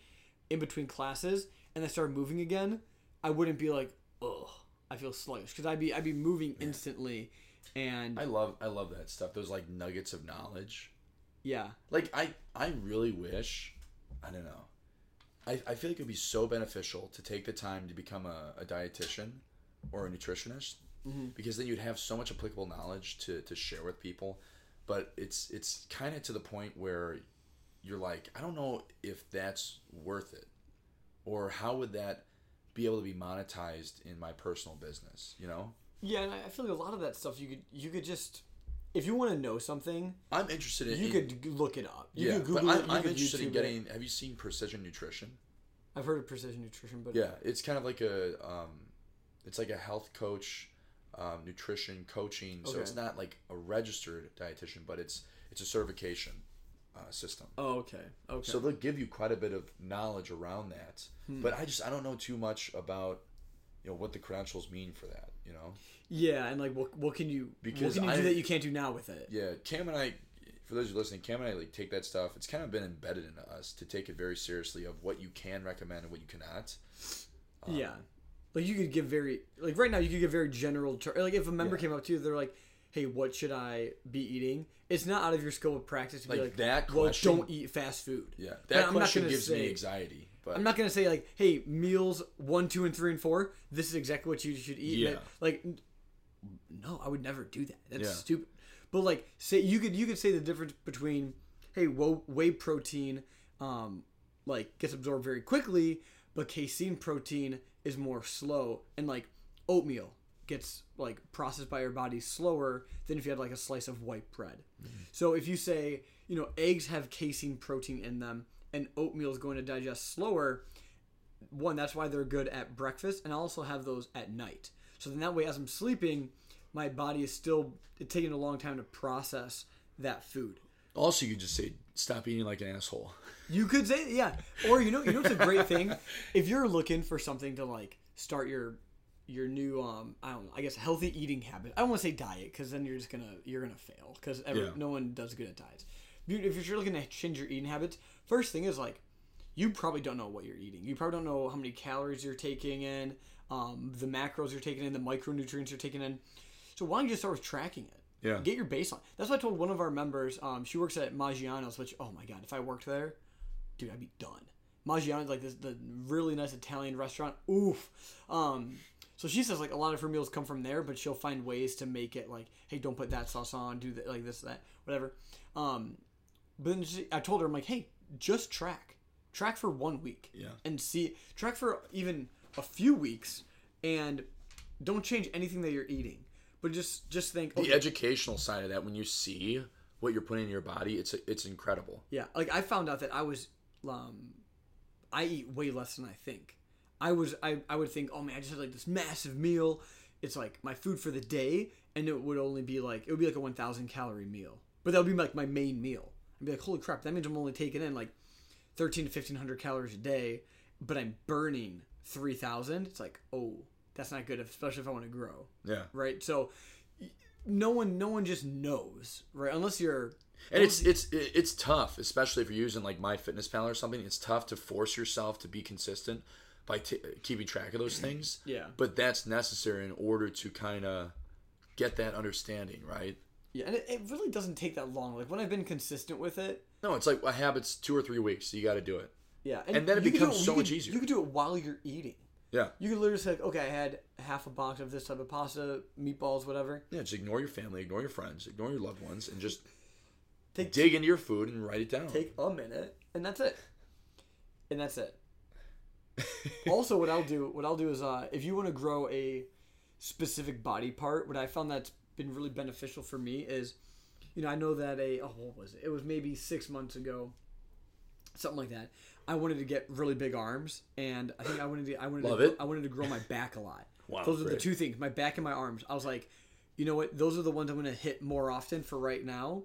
Speaker 3: in between classes, and I started moving again, I wouldn't be like, ugh, I feel sluggish because I'd be I'd be moving instantly, and
Speaker 2: I love I love that stuff. Those like nuggets of knowledge.
Speaker 3: yeah,
Speaker 2: Like I I really wish I don't know. I, I feel like it would be so beneficial to take the time to become a, a dietitian or a nutritionist because then you'd have so much applicable knowledge to, to share with people. But it's it's kind of to the point where you're like, I don't know if that's worth it, or how would that be able to be monetized in my personal business? You know,
Speaker 3: yeah, and I feel like a lot of that stuff you could you could just if you want to know something,
Speaker 2: I'm interested in
Speaker 3: you could look it up. You
Speaker 2: yeah,
Speaker 3: could
Speaker 2: but I'm,
Speaker 3: it.
Speaker 2: I'm interested in
Speaker 3: YouTube it.
Speaker 2: getting. Have you seen Precision Nutrition?
Speaker 3: I've heard of precision nutrition, but
Speaker 2: Yeah, it's kind of like a um, it's like a health coach, um, nutrition coaching. So it's not like a registered dietitian, but it's it's a certification uh, system.
Speaker 3: Oh, okay, okay.
Speaker 2: So they'll give you quite a bit of knowledge around that.
Speaker 3: Hmm.
Speaker 2: But I just I don't know too much about you know what the credentials mean for that. You know,
Speaker 3: Yeah, and like what what can you
Speaker 2: Because
Speaker 3: what can you
Speaker 2: I-
Speaker 3: do that you can't do now with it?
Speaker 2: yeah. Cam and I, for those who are listening, Cam and I like take that stuff. It's kind of been embedded into us to take it very seriously of what you can recommend and what you cannot.
Speaker 3: yeah. Like you could give very like right now you could give very general ter- like if a member
Speaker 2: Yeah.
Speaker 3: came up to you they're like hey what should i be eating it's not out of your scope of practice to
Speaker 2: Like,
Speaker 3: be like
Speaker 2: that
Speaker 3: well don't eat fast food
Speaker 2: Yeah, that question gives
Speaker 3: say-
Speaker 2: me anxiety. But
Speaker 3: i'm not gonna say like hey meals one two and three and four this is exactly what you should eat
Speaker 2: Yeah.
Speaker 3: like no i would never do that that's
Speaker 2: Yeah.
Speaker 3: stupid but like say you could you could say the difference between hey whey protein um like gets absorbed very quickly but casein protein is more slow and like oatmeal gets like processed by your body slower than if you had like a slice of white bread. Mm-hmm. So if you say you know eggs have casein protein in them and oatmeal is going to digest slower one that's why they're good at breakfast and i also have those at night. So then that way as i'm sleeping my body is still taking a long time to process that food.
Speaker 2: Also, you could just say stop eating like an asshole.
Speaker 3: you could say yeah. Or you know you know it's a great thing? If you're looking for something to like start your your new um i don't know i guess healthy eating habit i don't want to say diet because then you're just gonna you're gonna fail because
Speaker 2: Yeah.
Speaker 3: no one does good at diets. If you're looking to change your eating habits first thing is like you probably don't know what you're eating. You probably don't know how many calories you're taking in um, the macros you're taking in the micronutrients you're taking in. So why don't you just start with tracking it
Speaker 2: Yeah.
Speaker 3: get your baseline that's what i told one of our members um, she works at maggiano's which oh my god if i worked there dude, I'd be done. Maggiano's like this the really nice Italian restaurant. Oof. Um, so she says like a lot of her meals come from there, but she'll find ways to make it like, hey, don't put that sauce on, do that like this, that, whatever. Um, but then she, I told her I'm like, hey, just track, track for one week,
Speaker 2: Yeah.
Speaker 3: and see, track for even a few weeks, and don't change anything that you're eating, but just just think,
Speaker 2: The
Speaker 3: okay,
Speaker 2: educational side of that, when you see what you're putting in your body, it's it's incredible.
Speaker 3: Yeah, like I found out that I was, um, I eat way less than I think. I was, I, I would think, oh man, I just had like this massive meal. It's like my food for the day, and it would only be like it would be like a one thousand calorie meal, but that would be like my main meal. I'd be like, holy crap, that means I'm only taking in like thirteen to fifteen hundred calories a day, but I'm burning three thousand. It's like, oh, that's not good, especially if I want to grow
Speaker 2: Yeah.
Speaker 3: right? So no one no one just knows, right? Unless you're
Speaker 2: And it's it's it's tough, especially if you're using like MyFitnessPal or something. It's tough to force yourself to be consistent by t- keeping track of those things.
Speaker 3: Yeah.
Speaker 2: But that's necessary in order to kind of get that understanding, right?
Speaker 3: yeah, and it, it really doesn't take that long. Like when I've been consistent with it,
Speaker 2: No, it's like a habit's two or three weeks. You got to do it.
Speaker 3: yeah,
Speaker 2: And then it
Speaker 3: you could do
Speaker 2: becomes
Speaker 3: you
Speaker 2: so
Speaker 3: could-
Speaker 2: much easier.
Speaker 3: You could do it while you're eating.
Speaker 2: Yeah.
Speaker 3: You could literally say, like, okay, I had half a box of this type of pasta, meatballs, whatever.
Speaker 2: Yeah, just ignore your family, ignore your friends, ignore your loved ones, and just
Speaker 3: Take
Speaker 2: dig into your food and write it down.
Speaker 3: take a minute, and that's it. And that's it. also, what I'll do, what I'll do is, uh, if you want to grow a specific body part, what I found that's been really beneficial for me is, you know, I know that a oh, what was it? It was maybe six months ago, something like that. I wanted to get really big arms, and I think I wanted to, I wanted
Speaker 2: Love
Speaker 3: to,
Speaker 2: it.
Speaker 3: I wanted to grow my back a lot.
Speaker 2: Wow,
Speaker 3: those are the two things: my back and my arms. I was like, you know what? Those are the ones I'm going to hit more often for right now,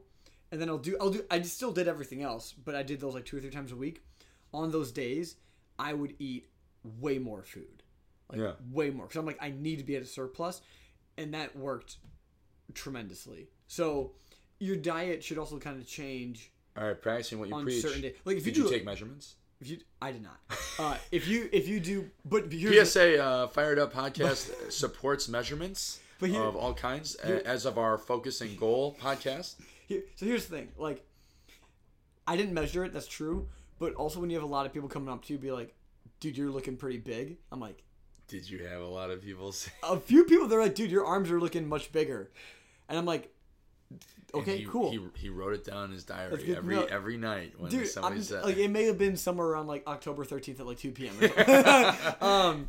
Speaker 3: and then I'll do, I'll do. I still did everything else, but I did those like two or three times a week. On those days, I would eat way more food like
Speaker 2: yeah.
Speaker 3: way more because I'm like I need to be at a surplus, and that worked tremendously. So your diet should also kind of change
Speaker 2: All right, practicing what you
Speaker 3: on
Speaker 2: preach.
Speaker 3: certain day. Like if you
Speaker 2: Did you
Speaker 3: do,
Speaker 2: take measurements?
Speaker 3: If you, I did not. Uh, if you if you do, but
Speaker 2: PSA uh, Fired Up Podcast supports measurements
Speaker 3: here-
Speaker 2: of all kinds a- as of our Focus and Goal podcast.
Speaker 3: Here, so here's the thing, like, I didn't measure it. That's true. But also, when you have a lot of people coming up to you, be like, "Dude, you're looking pretty big." I'm like,
Speaker 2: Did you have a lot of people say?
Speaker 3: a few people they're like, "Dude, your arms are looking much bigger," and I'm like, "Okay,
Speaker 2: he,
Speaker 3: cool."
Speaker 2: He, he wrote it down in his diary
Speaker 3: good.
Speaker 2: every
Speaker 3: No.
Speaker 2: every night when
Speaker 3: Dude,
Speaker 2: somebody
Speaker 3: I'm,
Speaker 2: said.
Speaker 3: like it may have been somewhere around like October 13th at like 2 p.m. um,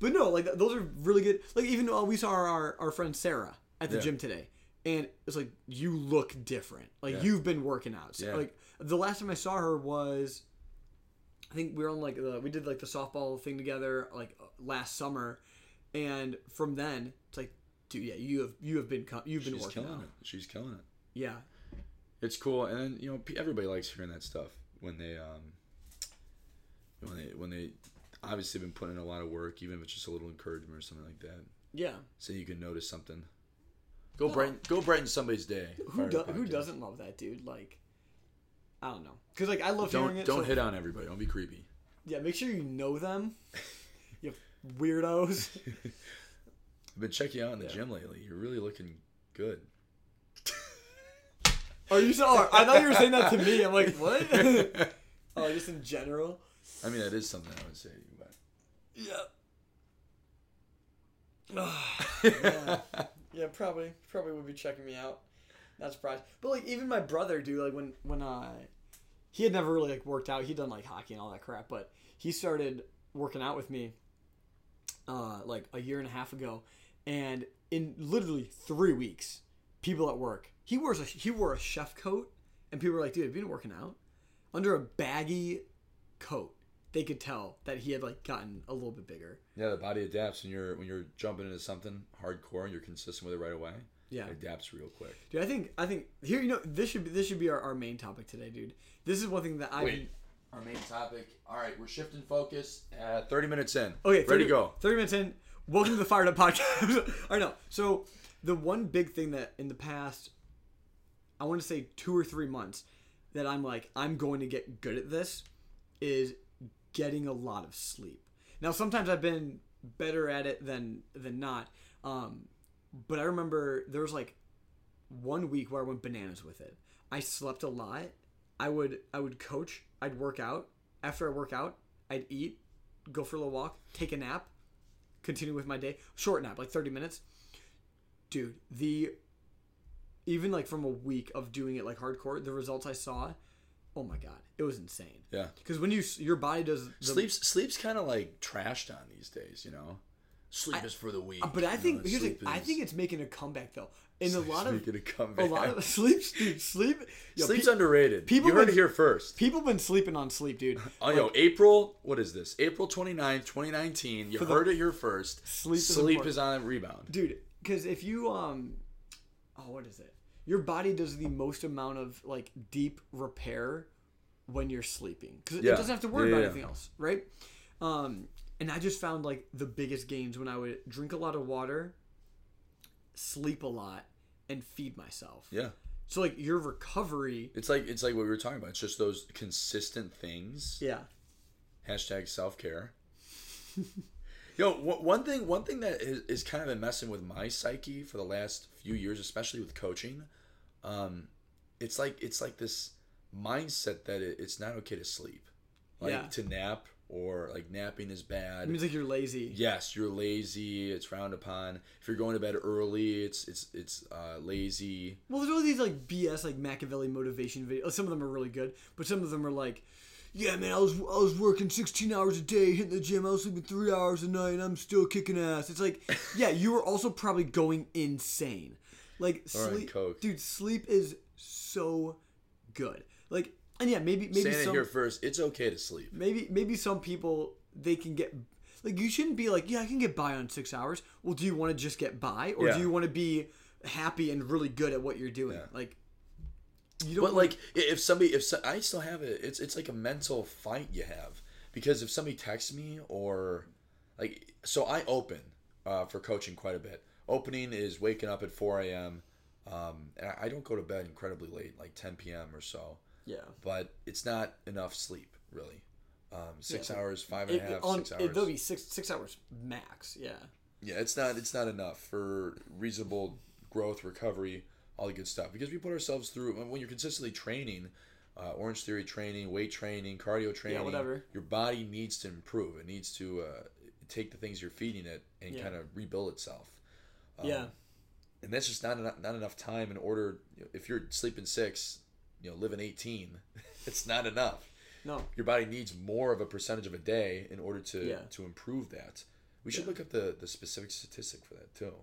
Speaker 3: but no, like those are really good. Like even we saw our, our our friend Sarah at the
Speaker 2: Yeah.
Speaker 3: gym today, and it's like you look different. Like
Speaker 2: Yeah.
Speaker 3: you've been working out. So,
Speaker 2: Yeah.
Speaker 3: Like the last time I saw her was, I think we were on like the, we did like the softball thing together like last summer, and from then dude, yeah, you have you have been you've been
Speaker 2: She's
Speaker 3: working
Speaker 2: killing
Speaker 3: out.
Speaker 2: it. She's killing it.
Speaker 3: Yeah,
Speaker 2: It's cool, and then you know everybody likes hearing that stuff when they um when they when they obviously been putting in a lot of work, even if it's just a little encouragement or something like that.
Speaker 3: yeah.
Speaker 2: So you can notice something. Go brighten go brighten somebody's day.
Speaker 3: Who do, who doesn't love that dude? Like, I don't know, because like I love hearing
Speaker 2: Don't
Speaker 3: it.
Speaker 2: don't
Speaker 3: so-
Speaker 2: hit on everybody. Don't be creepy.
Speaker 3: Yeah, make sure you know them. You weirdos.
Speaker 2: I've been checking you out in the gym lately. You're really looking good.
Speaker 3: Are you sorry? I thought you were saying that to me. I'm like, what? oh, just in general.
Speaker 2: I mean, that is something I would say to you, but
Speaker 3: Yeah. yeah. Yeah, probably probably would be checking me out. Not surprised. But like even my brother, dude, like when when I, he had never really like worked out. He'd done like hockey and all that crap, but he started working out with me uh like a year and a half ago. And in literally three weeks, people at work, he wears a he wore a chef coat and people were like, dude, have you been working out? Under a baggy coat. They could tell that he had like gotten a little bit bigger.
Speaker 2: yeah, the body adapts when you're when you're jumping into something hardcore and you're consistent with it right away.
Speaker 3: Yeah.
Speaker 2: It adapts real quick.
Speaker 3: Dude, I think I think here you know this should be this should be our, our main topic today, dude. This is one thing that I
Speaker 2: Wait. Our main topic. All right, we're shifting focus. Uh, Thirty minutes in.
Speaker 3: okay 30,
Speaker 2: ready to go.
Speaker 3: Thirty minutes in. Welcome to the Fired Up Podcast. I know. So the one big thing that in the past, I want to say two or three months, that I'm like I'm going to get good at this, is getting a lot of sleep. Now sometimes I've been better at it than than not, um, but I remember there was like one week where I went bananas with it. I slept a lot. I would I would coach. I'd work out. After I work out, I'd eat, go for a little walk, take a nap, continue with my day. Short nap, like thirty minutes. Dude, the even like from a week of doing it like hardcore, the results I saw, oh my god, it was insane.
Speaker 2: Yeah.
Speaker 3: Because when you your body does the,
Speaker 2: Sleep's sleep's kind of like trashed on these days. You know, sleep is for the weak.
Speaker 3: but I think
Speaker 2: know,
Speaker 3: here's the,
Speaker 2: sleep
Speaker 3: I think it's making a comeback though. In a lot of
Speaker 2: a
Speaker 3: a lot of sleep, dude, sleep. yo,
Speaker 2: Sleep's
Speaker 3: pe-
Speaker 2: underrated.
Speaker 3: people
Speaker 2: you heard
Speaker 3: been-
Speaker 2: it here first.
Speaker 3: People been sleeping on sleep, dude.
Speaker 2: Oh, yo, April, what is this? April 29th, 2019. You
Speaker 3: For the-
Speaker 2: heard it here first.
Speaker 3: Sleep is
Speaker 2: Sleep
Speaker 3: important.
Speaker 2: is on rebound.
Speaker 3: dude because if you um oh what is it your body does the most amount of like deep repair when you're sleeping because
Speaker 2: Yeah.
Speaker 3: it doesn't have to worry
Speaker 2: Yeah,
Speaker 3: about
Speaker 2: yeah.
Speaker 3: anything else right um and i just found like the biggest gains when i would drink a lot of water sleep a lot and feed myself
Speaker 2: Yeah.
Speaker 3: so like your recovery
Speaker 2: It's like it's like what we were talking about. It's just those consistent things.
Speaker 3: yeah
Speaker 2: Hashtag self care. Yo, one one thing one thing that is, is kind of been messing with my psyche for the last few years, especially with coaching, um, it's like it's like this mindset that it, it's not okay to sleep, like
Speaker 3: Yeah.
Speaker 2: to nap or like napping is bad.
Speaker 3: it means like you're lazy
Speaker 2: yes, you're lazy. It's frowned upon. If you're going to bed early, it's it's it's uh, lazy.
Speaker 3: Well, there's all these like BS like Machiavelli motivation videos. Some of them are really good, but some of them are like, "Yeah, man, I was I was working 16 hours a day, hitting the gym. I was sleeping three hours a night, and I'm still kicking ass." It's like, yeah, you were also probably going insane. Like
Speaker 2: Or
Speaker 3: sleep,
Speaker 2: coke.
Speaker 3: dude. Sleep is so good. Like, and yeah, maybe maybe
Speaker 2: Saying it
Speaker 3: some
Speaker 2: here first, it's okay to sleep.
Speaker 3: maybe maybe some people they can get like you shouldn't be like yeah I can get by on six hours. Well, do you want to just get by, or
Speaker 2: Yeah.
Speaker 3: do you want to be happy and really good at what you're doing?
Speaker 2: Yeah.
Speaker 3: Like you don't
Speaker 2: But like, if somebody, if so, I still have it, it's it's like a mental fight you have because if somebody texts me or like, so I open uh, for coaching quite a bit. Opening is waking up at four a.m. Um, and I I don't go to bed incredibly late, like ten p.m. or so,
Speaker 3: yeah.
Speaker 2: but it's not enough sleep really. Um, six
Speaker 3: Yeah.
Speaker 2: hours, five and
Speaker 3: It,
Speaker 2: a half,
Speaker 3: on,
Speaker 2: six hours.
Speaker 3: it, will be six six hours max. Yeah.
Speaker 2: Yeah, it's not it's not enough for reasonable growth, recovery, all the good stuff. Because we put ourselves through when you're consistently training, uh, Orange Theory training, weight training, cardio training.
Speaker 3: whatever.
Speaker 2: Your body needs to improve. It needs to uh, take the things you're feeding it and
Speaker 3: Yeah.
Speaker 2: kind of rebuild itself.
Speaker 3: yeah.
Speaker 2: And that's just not enough, not enough time in order. You know, if you're sleeping six, you know, living eighteen, it's not enough.
Speaker 3: No.
Speaker 2: Your body needs more of a percentage of a day in order to
Speaker 3: Yeah.
Speaker 2: to improve that. We should
Speaker 3: Yeah.
Speaker 2: look up the the specific statistic for that too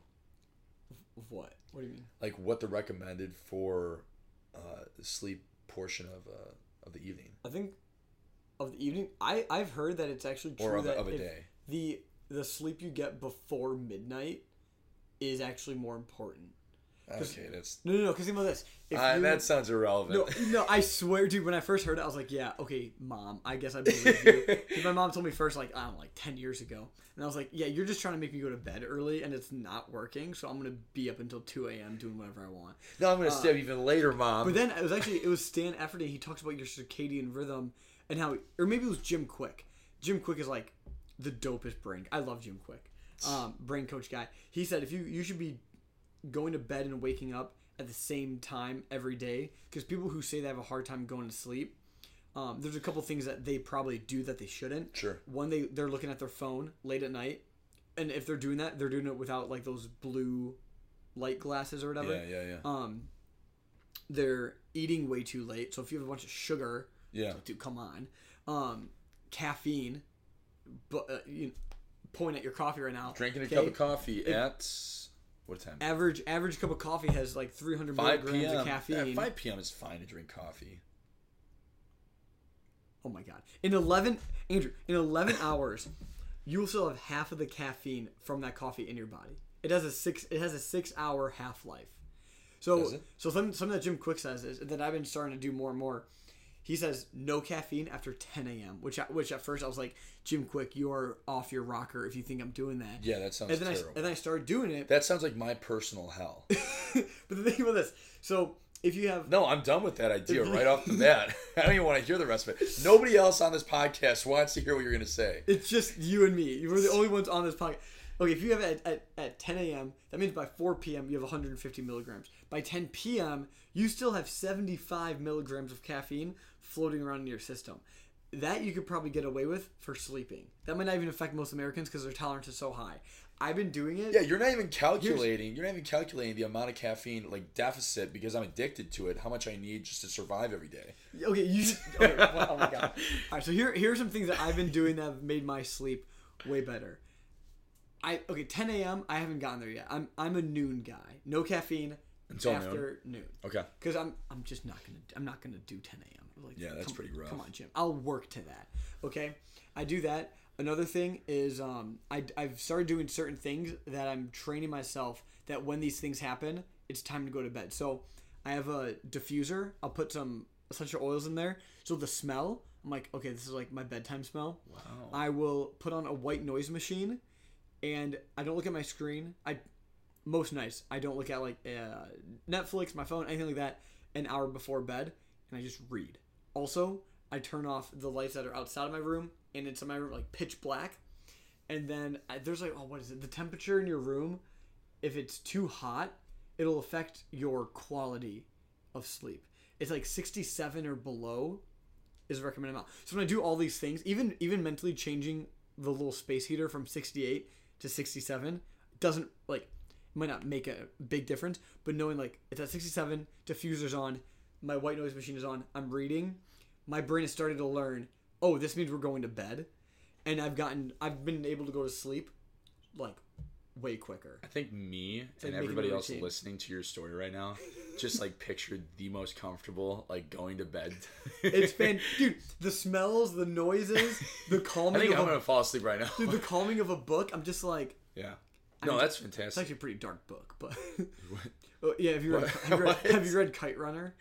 Speaker 3: What? What do you mean?
Speaker 2: like what the recommended for uh, the sleep portion of uh, of the evening
Speaker 3: I think of the evening. I I've heard that it's actually true
Speaker 2: or of,
Speaker 3: that
Speaker 2: of a day.
Speaker 3: the the sleep you get before midnight is actually more important.
Speaker 2: Okay, that's
Speaker 3: No, no, no. Because think about this.
Speaker 2: Uh, that sounds irrelevant.
Speaker 3: No, no, I swear, dude. When I first heard it, I was like, "Yeah, okay, mom. I guess I believe you." my mom told me first, like, I don't know, like ten years ago, and I was like, "Yeah, you're just trying to make me go to bed early, and it's not working. So I'm gonna be up until two a.m. doing whatever I want."
Speaker 2: no, I'm gonna stay up even later, mom.
Speaker 3: uh, But then it was actually it was Stan Efferding. He talks about your circadian rhythm and how, or maybe it was Jim Kwik. Jim Kwik is like, the dopest brain. I love Jim Kwik, um, brain coach guy. He said if you you should be going to bed and waking up at the same time every day because people who say they have a hard time going to sleep. Um, there's a couple things that they probably do that they shouldn't.
Speaker 2: Sure.
Speaker 3: One, they they're looking at their phone late at night, and if they're doing that, they're doing it without like those blue light glasses or whatever.
Speaker 2: Yeah, yeah, yeah.
Speaker 3: Um, they're eating way too late. So if you have a bunch of sugar,
Speaker 2: yeah.
Speaker 3: dude, come on. Um, caffeine, but uh, you point at your coffee right now.
Speaker 2: Drinking a
Speaker 3: okay?
Speaker 2: cup of coffee at what time?
Speaker 3: Average average cup of coffee has like 300 milligrams
Speaker 2: p.m.
Speaker 3: of caffeine.
Speaker 2: Yeah, 5 p.m. is fine to drink coffee.
Speaker 3: Oh my god! In 11, Andrew, in 11 hours, you will still have half of the caffeine from that coffee in your body. It has a six. It has a six hour half life. So so something something that Jim Kwik says is that I've been starting to do more and more. He says no caffeine after 10 a.m. Which I, which at first I was like, Jim Kwik, you are off your rocker if you think I'm doing that.
Speaker 2: Yeah, that sounds
Speaker 3: And then I
Speaker 2: terrible.
Speaker 3: and then I started doing it.
Speaker 2: that sounds like my personal hell.
Speaker 3: but the thing about this, so if you have
Speaker 2: No, I'm done with that idea right off the bat. I don't even want to hear the rest of it. Nobody else on this podcast wants to hear what you're going to say.
Speaker 3: It's just you and me. You were the only ones on this podcast. Okay, if you have it at, at, at 10 a.m., that means by 4 p.m. you have 150 milligrams. By 10 p.m., you still have 75 milligrams of caffeine floating around in your system. That you could probably get away with for sleeping. That might not even affect most Americans because their tolerance is so high. I've been doing it.
Speaker 2: Yeah, you're not even calculating. You're not even calculating the amount of caffeine like deficit because I'm addicted to it. How much I need just to survive every day.
Speaker 3: Okay, you. Okay, well, oh my god. All right, so here here are some things that I've been doing that have made my sleep way better. I okay, 10 a.m. I haven't gotten there yet. I'm I'm a noon guy. No caffeine
Speaker 2: Until noon?
Speaker 3: after noon.
Speaker 2: Okay.
Speaker 3: Because I'm I'm just not gonna I'm not gonna do 10 a.m. Like,
Speaker 2: Yeah, that's
Speaker 3: come-
Speaker 2: pretty rough.
Speaker 3: Come on, Jim. I'll work to that. Okay, I do that. Another thing is um I I've started doing certain things that I'm training myself that when these things happen, it's time to go to bed. So I have a diffuser. I'll put some essential oils in there. So the smell, I'm like, okay, this is like my bedtime smell.
Speaker 2: Wow.
Speaker 3: I will put on a white noise machine, and I don't look at my screen. I most nights I don't look at like uh, Netflix, my phone, anything like that. An hour before bed, and I just read. Also, I turn off the lights that are outside of my room and it's in my room like pitch black, and then I, there's like oh what is it? The temperature in your room, if it's too hot, it'll affect your quality of sleep. It's like 67 or below is recommended amount. So when I do all these things, even even mentally changing the little space heater from 68 to 67 doesn't like might not make a big difference, but knowing like it's at 67, diffuser's on, my white noise machine is on, I'm reading, my brain has started to learn, oh, this means we're going to bed, and I've gotten I've been able to go to sleep like way quicker.
Speaker 2: I think me
Speaker 3: like
Speaker 2: and
Speaker 3: making
Speaker 2: everybody else
Speaker 3: routine.
Speaker 2: listening to your story right now just like pictured the most comfortable like going to bed.
Speaker 3: It's been dude, the smells, the noises, the calming.
Speaker 2: I think
Speaker 3: of
Speaker 2: I'm
Speaker 3: a,
Speaker 2: gonna fall asleep right now.
Speaker 3: dude, the calming of a book. I'm just like
Speaker 2: yeah. No,
Speaker 3: I'm-
Speaker 2: that's
Speaker 3: It's
Speaker 2: fantastic.
Speaker 3: actually a pretty dark book, but Oh, yeah. Have you read? Have you read, have you read Kite Runner?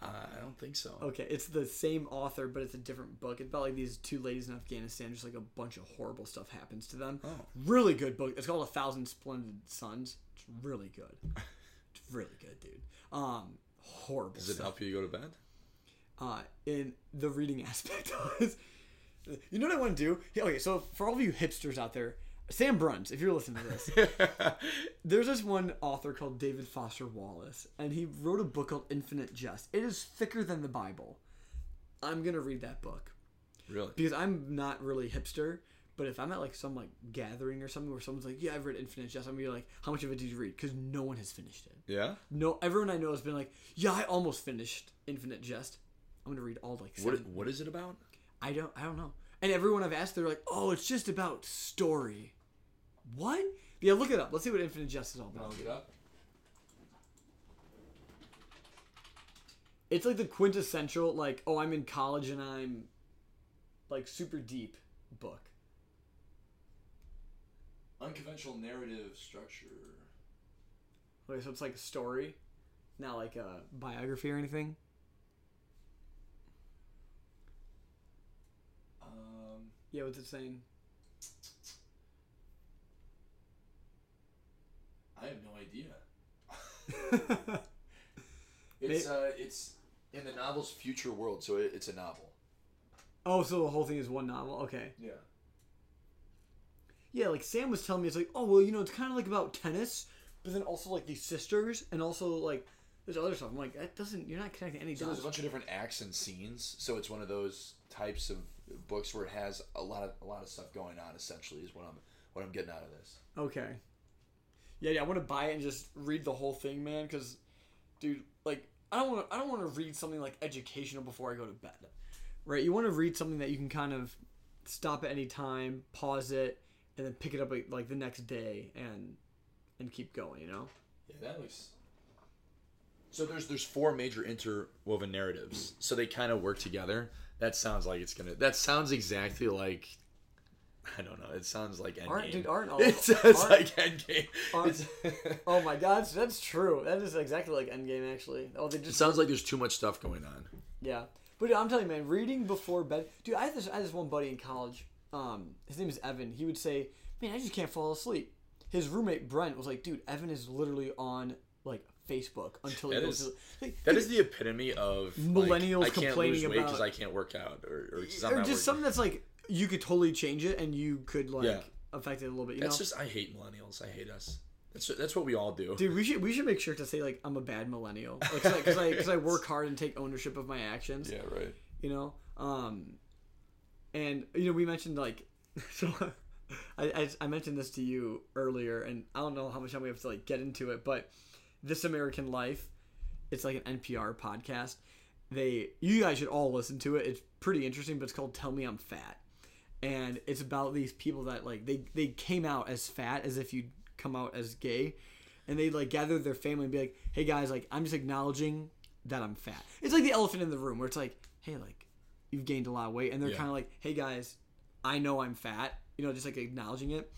Speaker 2: Uh, I don't think so.
Speaker 3: Okay, it's the same author, but it's a different book. It's about like these two ladies in Afghanistan. Just like a bunch of horrible stuff happens to them.
Speaker 2: Oh.
Speaker 3: Really good book. It's called A Thousand Splendid Suns. It's really good. It's really good, dude. Um, horrible
Speaker 2: Does it
Speaker 3: stuff.
Speaker 2: help you go to bed?
Speaker 3: uh, in the reading aspect was, you know what I want to do? Okay, so for all of you hipsters out there, Sam Bruns, if you're listening to this, there's this one author called David Foster Wallace, and he wrote a book called Infinite Jest. It is thicker than the Bible. I'm gonna read that book
Speaker 2: really?
Speaker 3: because I'm not really hipster. But if I'm at like some like gathering or something where someone's like, "Yeah, I've read Infinite Jest," I'm gonna be like, "How much of it did you read?" Because no one has finished it.
Speaker 2: Yeah.
Speaker 3: No, everyone I know has been like, "Yeah, I almost finished Infinite Jest." I'm gonna read all like
Speaker 2: What. What is it about?
Speaker 3: I don't I don't know. And everyone I've asked, they're like, "Oh, it's just about story." What? Yeah, look it up. Let's see what Infinite Jest is all about.
Speaker 2: Look it up.
Speaker 3: It's like the quintessential, like, "Oh, I'm in college and I'm like super deep" book.
Speaker 2: Unconventional narrative structure.
Speaker 3: Okay, so it's like a story, not like a biography or anything.
Speaker 2: Um,
Speaker 3: Yeah, what's it saying?
Speaker 2: I have no idea. It's uh, it's in the novel's future world, so it, it's a novel.
Speaker 3: oh, so the whole thing is one novel. Okay.
Speaker 2: Yeah.
Speaker 3: yeah, like Sam was telling me, it's like, oh well, you know, it's kind of like about tennis, but then also like these sisters, and also like there's other stuff. I'm like, that doesn't. You're not connecting any
Speaker 2: So
Speaker 3: dots.
Speaker 2: there's a bunch of different acts and scenes. So it's one of those types of books where it has a lot of a lot of stuff going on. Essentially, is what I'm what I'm getting out of this.
Speaker 3: Okay. Yeah, yeah, I want to buy it and just read the whole thing, man. Because, dude, like, I don't want to. I don't want to read something like educational before I go to bed, right? You want to read something that you can kind of stop at any time, pause it, and then pick it up like, like the next day and and keep going. You know?
Speaker 2: Yeah, that looks. So there's there's four major interwoven narratives. So they kind of work together. That sounds like it's gonna. That sounds exactly like. I don't know. It sounds like Endgame.
Speaker 3: Aren't- dude, aren't all-
Speaker 2: it sounds
Speaker 3: aren't-
Speaker 2: like Endgame.
Speaker 3: aren't- Oh my God, that's true. That is exactly like Endgame, actually. Oh, they just.
Speaker 2: it sounds like there's too much stuff going on.
Speaker 3: Yeah, but dude, I'm telling you, man, reading before bed, dude. I had this, I had this one buddy in college. Um, his name is Evan. He would say, "Man, I just can't fall asleep." His roommate Brent was like, "Dude, Evan is literally on like Facebook until
Speaker 2: That
Speaker 3: goes
Speaker 2: is-
Speaker 3: to like,
Speaker 2: That is the epitome of like,
Speaker 3: Millennials
Speaker 2: I can't
Speaker 3: complaining
Speaker 2: lose weight because I can't work out, or, or,
Speaker 3: or just something that's like you could totally change it and you could like
Speaker 2: Yeah.
Speaker 3: affect it a little bit. You
Speaker 2: That's
Speaker 3: know,
Speaker 2: just I hate millennials. I hate us. That's that's what we all do.
Speaker 3: dude, we should we should make sure to say like I'm a bad millennial, like because I because I, work hard and take ownership of my actions.
Speaker 2: Yeah, right.
Speaker 3: you know um and you know we mentioned like so I, I i mentioned this to you earlier and i don't know how much time we have to like get into it but this american life it's like an npr podcast. They you guys should all listen to it. It's pretty interesting but it's called tell me i'm fat. And it's about these people that like they they came out as fat as if you'd come out as gay. And they like gather their family and be like hey guys like i'm just acknowledging that i'm fat. It's like the elephant in the room where it's like hey like you've gained a lot of weight. And they're
Speaker 2: Yeah.
Speaker 3: kind of like hey guys i know i'm fat you know just like acknowledging it.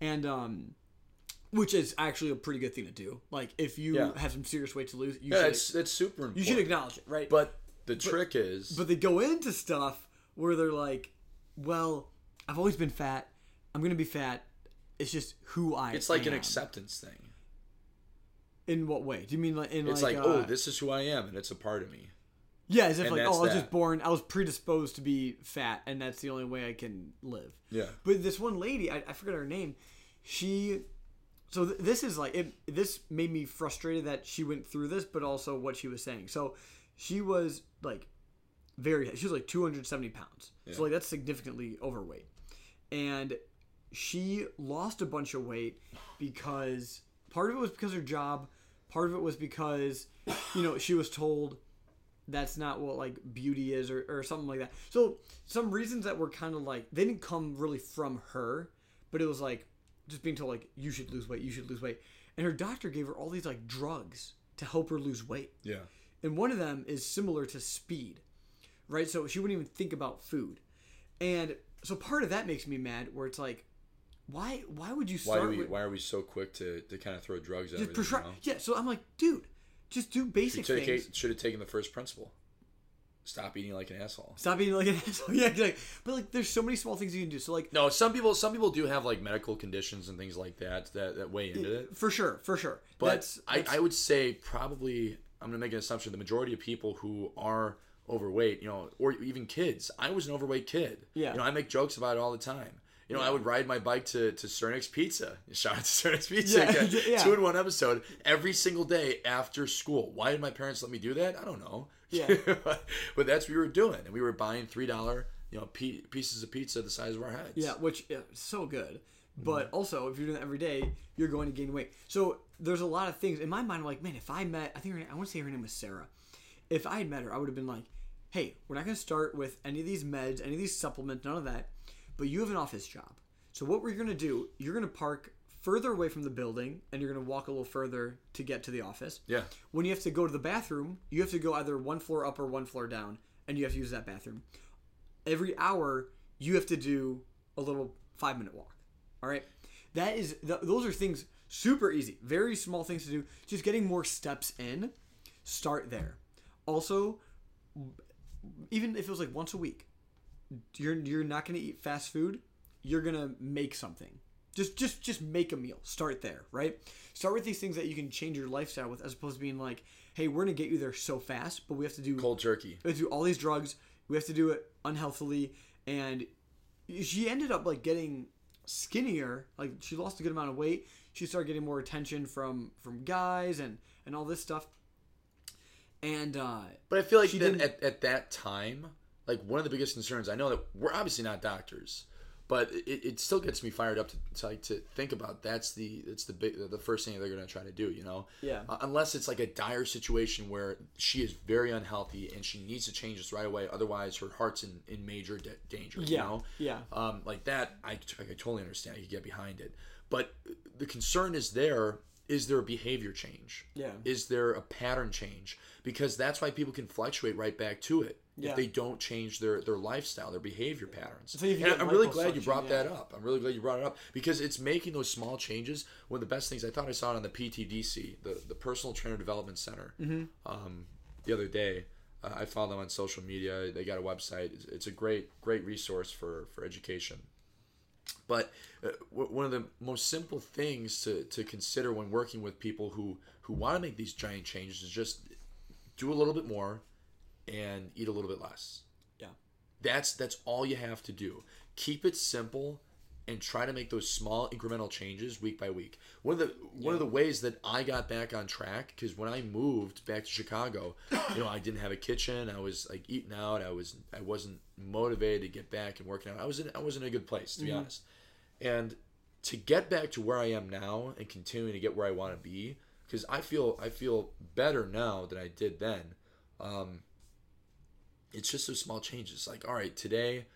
Speaker 3: And um which is actually a pretty good thing to do like if you
Speaker 2: Yeah.
Speaker 3: have some serious weight to lose you
Speaker 2: Yeah,
Speaker 3: should
Speaker 2: that's that's super important.
Speaker 3: you should acknowledge it right
Speaker 2: But the trick is,
Speaker 3: but they go into stuff where they're like, "Well, I've always been fat. I'm gonna be fat. It's just who I." Am.
Speaker 2: It's like an acceptance thing.
Speaker 3: In what way? Do you mean like in
Speaker 2: It's
Speaker 3: like,
Speaker 2: like,
Speaker 3: uh,
Speaker 2: oh, this is who I am, and it's a part of me.
Speaker 3: Yeah, as if
Speaker 2: and
Speaker 3: like, oh, I was
Speaker 2: that.
Speaker 3: just born. I was predisposed to be fat, and that's the only way I can live.
Speaker 2: Yeah.
Speaker 3: But this one lady, I, I forget her name. She, so th- this is like it. This made me frustrated that she went through this, but also what she was saying. So she was like very. She was like 270 pounds. So like that's significantly overweight, and she lost a bunch of weight because part of it was because her job. Part of it was because, you know, she was told that's not what like beauty is or, or something like that. So some reasons that were kind of like they didn't come really from her, but it was like just being told like you should lose weight, you should lose weight. And her doctor gave her all these like drugs to help her lose weight.
Speaker 2: Yeah.
Speaker 3: And one of them is similar to speed. Right? So she wouldn't even think about food. And so part of that makes me mad where it's like why why would you
Speaker 2: Why
Speaker 3: start
Speaker 2: do we?
Speaker 3: with
Speaker 2: Why are we so quick to, to kind of throw drugs at
Speaker 3: just
Speaker 2: everything? you know?
Speaker 3: Yeah, so I'm like, dude, just do basic
Speaker 2: Should
Speaker 3: things.
Speaker 2: should have taken the first principle. Stop eating like an asshole.
Speaker 3: Stop eating like an asshole. Yeah, like, but like, there's so many small things you can do. So like,
Speaker 2: No, some people some people do have like medical conditions and things like that that, that weigh into it.
Speaker 3: for sure, for sure.
Speaker 2: But
Speaker 3: that's,
Speaker 2: I, I would say probably I'm gonna make an assumption the majority of people who are overweight, you know, or even kids. I was an overweight kid.
Speaker 3: Yeah.
Speaker 2: You know, I make jokes about it all the time. You know, I would ride my bike to, to Sir Nick's Pizza. Shout out to Sir Nick's Pizza.
Speaker 3: Yeah, yeah.
Speaker 2: Two in one episode every single day after school. Why did my parents let me do that? I don't know.
Speaker 3: Yeah.
Speaker 2: but that's what we were doing. And we were buying $3, you know, pe- pieces of pizza the size of our heads.
Speaker 3: yeah, which yeah, so good.
Speaker 2: Mm-hmm.
Speaker 3: But also, if you're doing that every day, you're going to gain weight. So there's a lot of things in my mind. I'm like, man, if I met, I think her, I want to say her name was Sarah. If I had met her, I would have been like, hey, we're not going to start with any of these meds, any of these supplements, none of that. But you have an office job. So what we're going to do, you're going to park further away from the building, and you're going to walk a little further to get to the office.
Speaker 2: Yeah.
Speaker 3: When you have to go to the bathroom, you have to go either one floor up or one floor down, and you have to use that bathroom. Every hour, you have to do a little five minute walk. All right, that is th- those are things super easy, very small things to do. Just getting more steps in. Start there. Also, even if it was like once a week, you're you're not gonna eat fast food. You're gonna make something. Just just just make a meal. Start there, right? Start with these things that you can change your lifestyle with, as opposed to being like, hey, we're gonna get you there so fast, but we have to do
Speaker 2: Cold turkey.
Speaker 3: we have to do all these drugs. We have to do it unhealthily, and she ended up like getting skinnier. Like she lost a good amount of weight. She started getting more attention from from guys and and all this stuff. And uh,
Speaker 2: But I feel like
Speaker 3: She
Speaker 2: then
Speaker 3: didn't-
Speaker 2: at, at that time, like one of the biggest concerns, I know that we're obviously not doctors, but it, it still gets me fired up to, to like to think about that's the it's the big the first thing they're gonna try to do, you know?
Speaker 3: Yeah.
Speaker 2: Uh, unless it's like a dire situation where she is very unhealthy and she needs to change this right away, otherwise her heart's in, in major da- danger. You
Speaker 3: Yeah,
Speaker 2: know?
Speaker 3: yeah.
Speaker 2: Um, like that, I, I totally understand. I could get behind it, but the concern is there. Is there a behavior change?
Speaker 3: Yeah.
Speaker 2: Is there a pattern change? Because that's why people can fluctuate right back to it
Speaker 3: Yeah.
Speaker 2: if they don't change their their lifestyle, their behavior patterns.
Speaker 3: So
Speaker 2: I'm really glad you brought
Speaker 3: yeah.
Speaker 2: that up. I'm really glad you brought it up because it's making those small changes. One of the best things I thought I saw it on the PTDC, the the Personal Trainer Development Center,
Speaker 3: Mm-hmm.
Speaker 2: um, the other day. Uh, I follow them on social media. They got a website. It's, it's a great great resource for for education. But uh, w- one of the most simple things to, to consider when working with people who, who want to make these giant changes is just do a little bit more and eat a little bit less.
Speaker 3: Yeah.
Speaker 2: That's that's all you have to do. Keep it simple and try to make those small incremental changes week by week. One of the one of the ways that I got back on track because when I moved back to Chicago, you know, I didn't have a kitchen. I was like eating out. I was I wasn't motivated to get back and working out. I was in I was in a good place to be honest. And to get back to where I am now and continuing to get where I want to be because I feel I feel better now than I did then. Um, it's just those small changes. Like, all right, today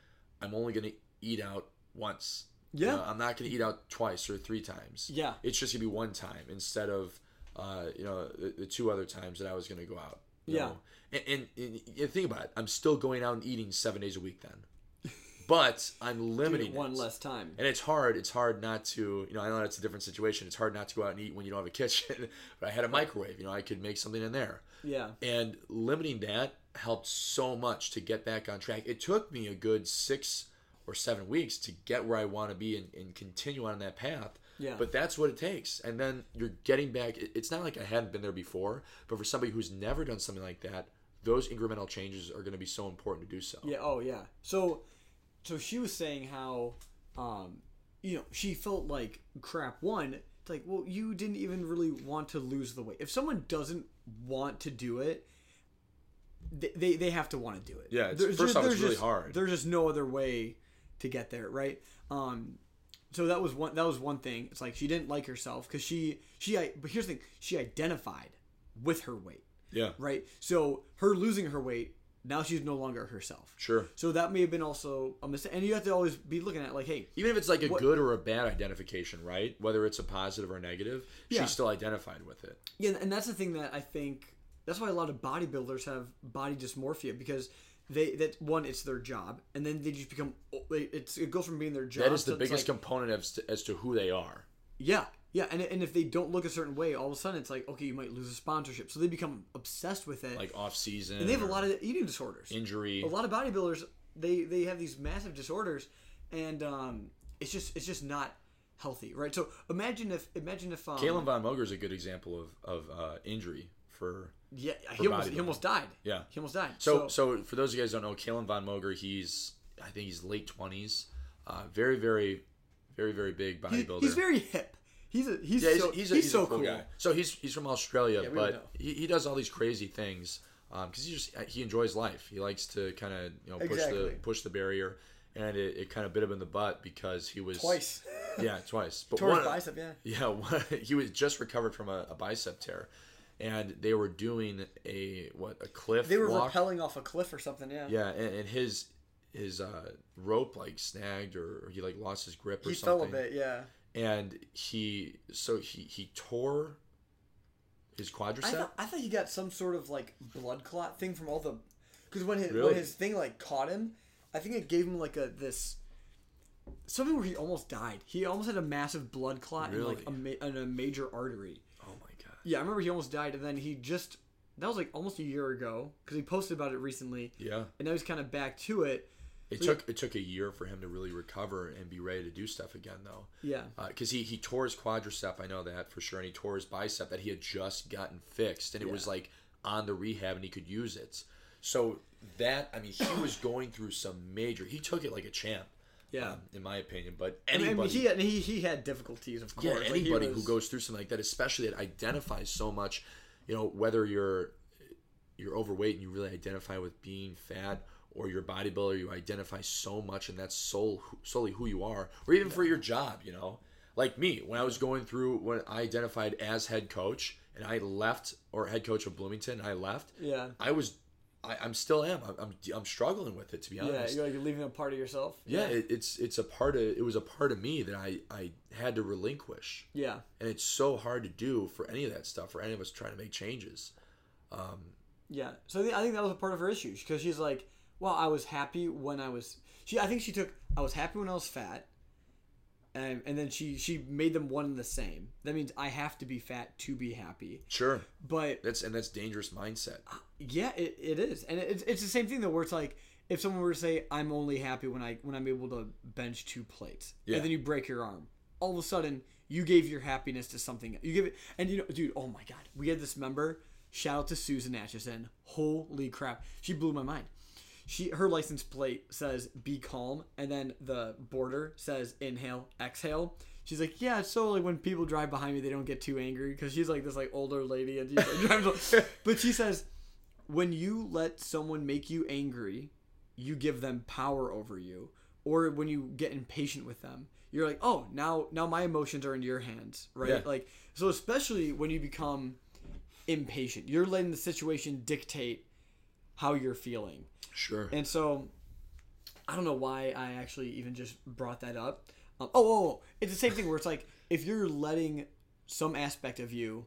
Speaker 2: I'm only gonna eat out once. You
Speaker 3: Yeah.
Speaker 2: know, I'm not gonna eat out twice or three times.
Speaker 3: Yeah.
Speaker 2: It's just gonna be one time instead of, uh, you know, the, the two other times that I was gonna go out.
Speaker 3: Yeah.
Speaker 2: And, and, and you think about it. I'm still going out and eating seven days a week then, but I'm limiting
Speaker 3: one
Speaker 2: it.
Speaker 3: less time.
Speaker 2: And it's hard. It's hard not to, you know, I know that's a different situation. It's hard not to go out and eat when you don't have a kitchen. but I had a microwave. You know, I could make something in there.
Speaker 3: Yeah.
Speaker 2: And limiting that helped so much to get back on track. It took me a good six or seven weeks to get where I want to be and, and continue on that path.
Speaker 3: Yeah.
Speaker 2: But that's what it takes. And then you're getting back. It's not like I hadn't been there before, but for somebody who's never done something like that, those incremental changes are going to be so important to do so.
Speaker 3: Yeah. Oh, yeah. So, so she was saying how, um, you know, she felt like crap. One, it's like, well, you didn't even really want to lose the weight. If someone doesn't want to do it, they they, have to want to do it.
Speaker 2: Yeah, it's-
Speaker 3: There's-
Speaker 2: first off,
Speaker 3: there's
Speaker 2: it's really
Speaker 3: just-
Speaker 2: hard.
Speaker 3: There's just no other way to get there, right? Um, so that was one. That was one thing. It's like she didn't like herself because she she. But here's the thing: she identified with her weight
Speaker 2: Yeah.
Speaker 3: right? So her losing her weight, now she's no longer herself.
Speaker 2: Sure.
Speaker 3: So that may have been also a mistake. And you have to always be looking at like, hey,
Speaker 2: Even if it's like a
Speaker 3: What-
Speaker 2: good or a bad identification, right? Whether it's a positive or negative,
Speaker 3: Yeah.
Speaker 2: she's still identified with it.
Speaker 3: yeah, and that's the thing that I think that's why a lot of bodybuilders have body dysmorphia because they that one it's their job and then they just become it's it goes from being their job
Speaker 2: That is the biggest
Speaker 3: like-
Speaker 2: component as to, as to who they are.
Speaker 3: yeah yeah and, and if they don't look a certain way all of a sudden it's like okay you might lose a sponsorship so they become obsessed with it
Speaker 2: Like off season.
Speaker 3: and they have a lot of eating disorders
Speaker 2: injury.
Speaker 3: a lot of bodybuilders they they have these massive disorders and um it's just it's just not healthy right so imagine if imagine if um,
Speaker 2: Calum Von Moger is a good example of, of uh, injury for.
Speaker 3: Yeah he almost, he almost died
Speaker 2: Yeah.
Speaker 3: he almost died
Speaker 2: So, so for those of you guys who don't know, Calum Von Moger, he's I think he's late twenties, uh, very very very very big
Speaker 3: he-
Speaker 2: bodybuilder.
Speaker 3: he's very hip he's a he's
Speaker 2: yeah, he's,
Speaker 3: so
Speaker 2: he's,
Speaker 3: he's,
Speaker 2: a, he's
Speaker 3: so
Speaker 2: a cool guy. So he's he's from Australia,
Speaker 3: know.
Speaker 2: but he, he does all these crazy things because he just he enjoys life. He likes to kind of you know push the push the barrier, and it, it kind of bit him in the butt because he was
Speaker 3: twice
Speaker 2: Yeah, twice. But
Speaker 3: tore
Speaker 2: one,
Speaker 3: bicep yeah
Speaker 2: Yeah, one, he was just recovered from a, a bicep tear, and they were doing a what a cliff.
Speaker 3: they were
Speaker 2: walk.
Speaker 3: rappelling off a cliff or something yeah
Speaker 2: Yeah, and, and his his uh, rope like snagged or, or he like lost his grip or
Speaker 3: he
Speaker 2: something.
Speaker 3: He fell a bit yeah
Speaker 2: And he so he he tore his
Speaker 3: I
Speaker 2: quadricep.
Speaker 3: thought, I thought he got some sort of like blood clot thing from all the because when his
Speaker 2: Really?
Speaker 3: when his thing like caught him, I think it gave him like a this something where he almost died. He almost had a massive blood clot in like a, ma- in a major artery. Yeah, I remember he almost died, and then he just that was like almost a year ago because he posted about it recently,
Speaker 2: Yeah.
Speaker 3: and now he's kind of back to it.
Speaker 2: It took it took a year for him to really recover and be ready to do stuff again though.
Speaker 3: Yeah, uh,
Speaker 2: because he, he tore his quadricep, I know that for sure, and he tore his bicep that he had just gotten fixed, and it was like on the rehab, and he could use it. So that I mean, he was going through some major. He took it like a champ.
Speaker 3: Yeah.
Speaker 2: um, in my opinion. But
Speaker 3: I mean,
Speaker 2: anybody,
Speaker 3: he, had, he he had difficulties, of course.
Speaker 2: yeah,
Speaker 3: Like, he
Speaker 2: anybody who goes through something like that, especially that identifies so much, you know, whether you're you're overweight and you really identify with being fat, or you're a bodybuilder, you identify so much, and that's sole, solely who you are, or even for your job, you know. Like me, when I was going through when I identified as head coach, and I left, or head coach of Bloomington, and I left.
Speaker 3: Yeah.
Speaker 2: I was, I, I'm still am. I'm, I'm, I'm struggling with it to be honest.
Speaker 3: Yeah, you're like leaving a part of yourself.
Speaker 2: yeah, it, it's it's a part of it was a part of me that I I had to relinquish
Speaker 3: Yeah.
Speaker 2: and it's so hard to do for any of that stuff for any of us trying to make changes um,
Speaker 3: Yeah. So I think, I think that was a part of her issue because she's like, well, I was happy when I was. She I think she took I was happy when I was fat, and and then she she made them one and the same. That means I have to be fat to be happy.
Speaker 2: sure
Speaker 3: But
Speaker 2: that's and that's dangerous mindset uh,
Speaker 3: yeah, it, it is, and it's it's the same thing though, where it's like if someone were to say I'm only happy when I when I'm able to bench two plates,
Speaker 2: Yeah.
Speaker 3: and then you break your arm, all of a sudden you gave your happiness to something. You give it, and you know, dude, oh my god, we had this member. Shout out to Susan Atchison. Holy crap, she blew my mind. She her license plate says "Be calm," and then the border says "Inhale, exhale." She's like, yeah, so like when people drive behind me, they don't get too angry because she's like this like older lady and she's like, drives. but she says, when you let someone make you angry, you give them power over you. Or when you get impatient with them, you're like, oh, now now my emotions are in your hands, right?
Speaker 2: Yeah.
Speaker 3: Like so, especially when you become impatient, you're letting the situation dictate how you're feeling.
Speaker 2: Sure
Speaker 3: And so, I don't know why I actually even just brought that up. Um, oh, oh, oh, it's the same thing where it's like if you're letting some aspect of you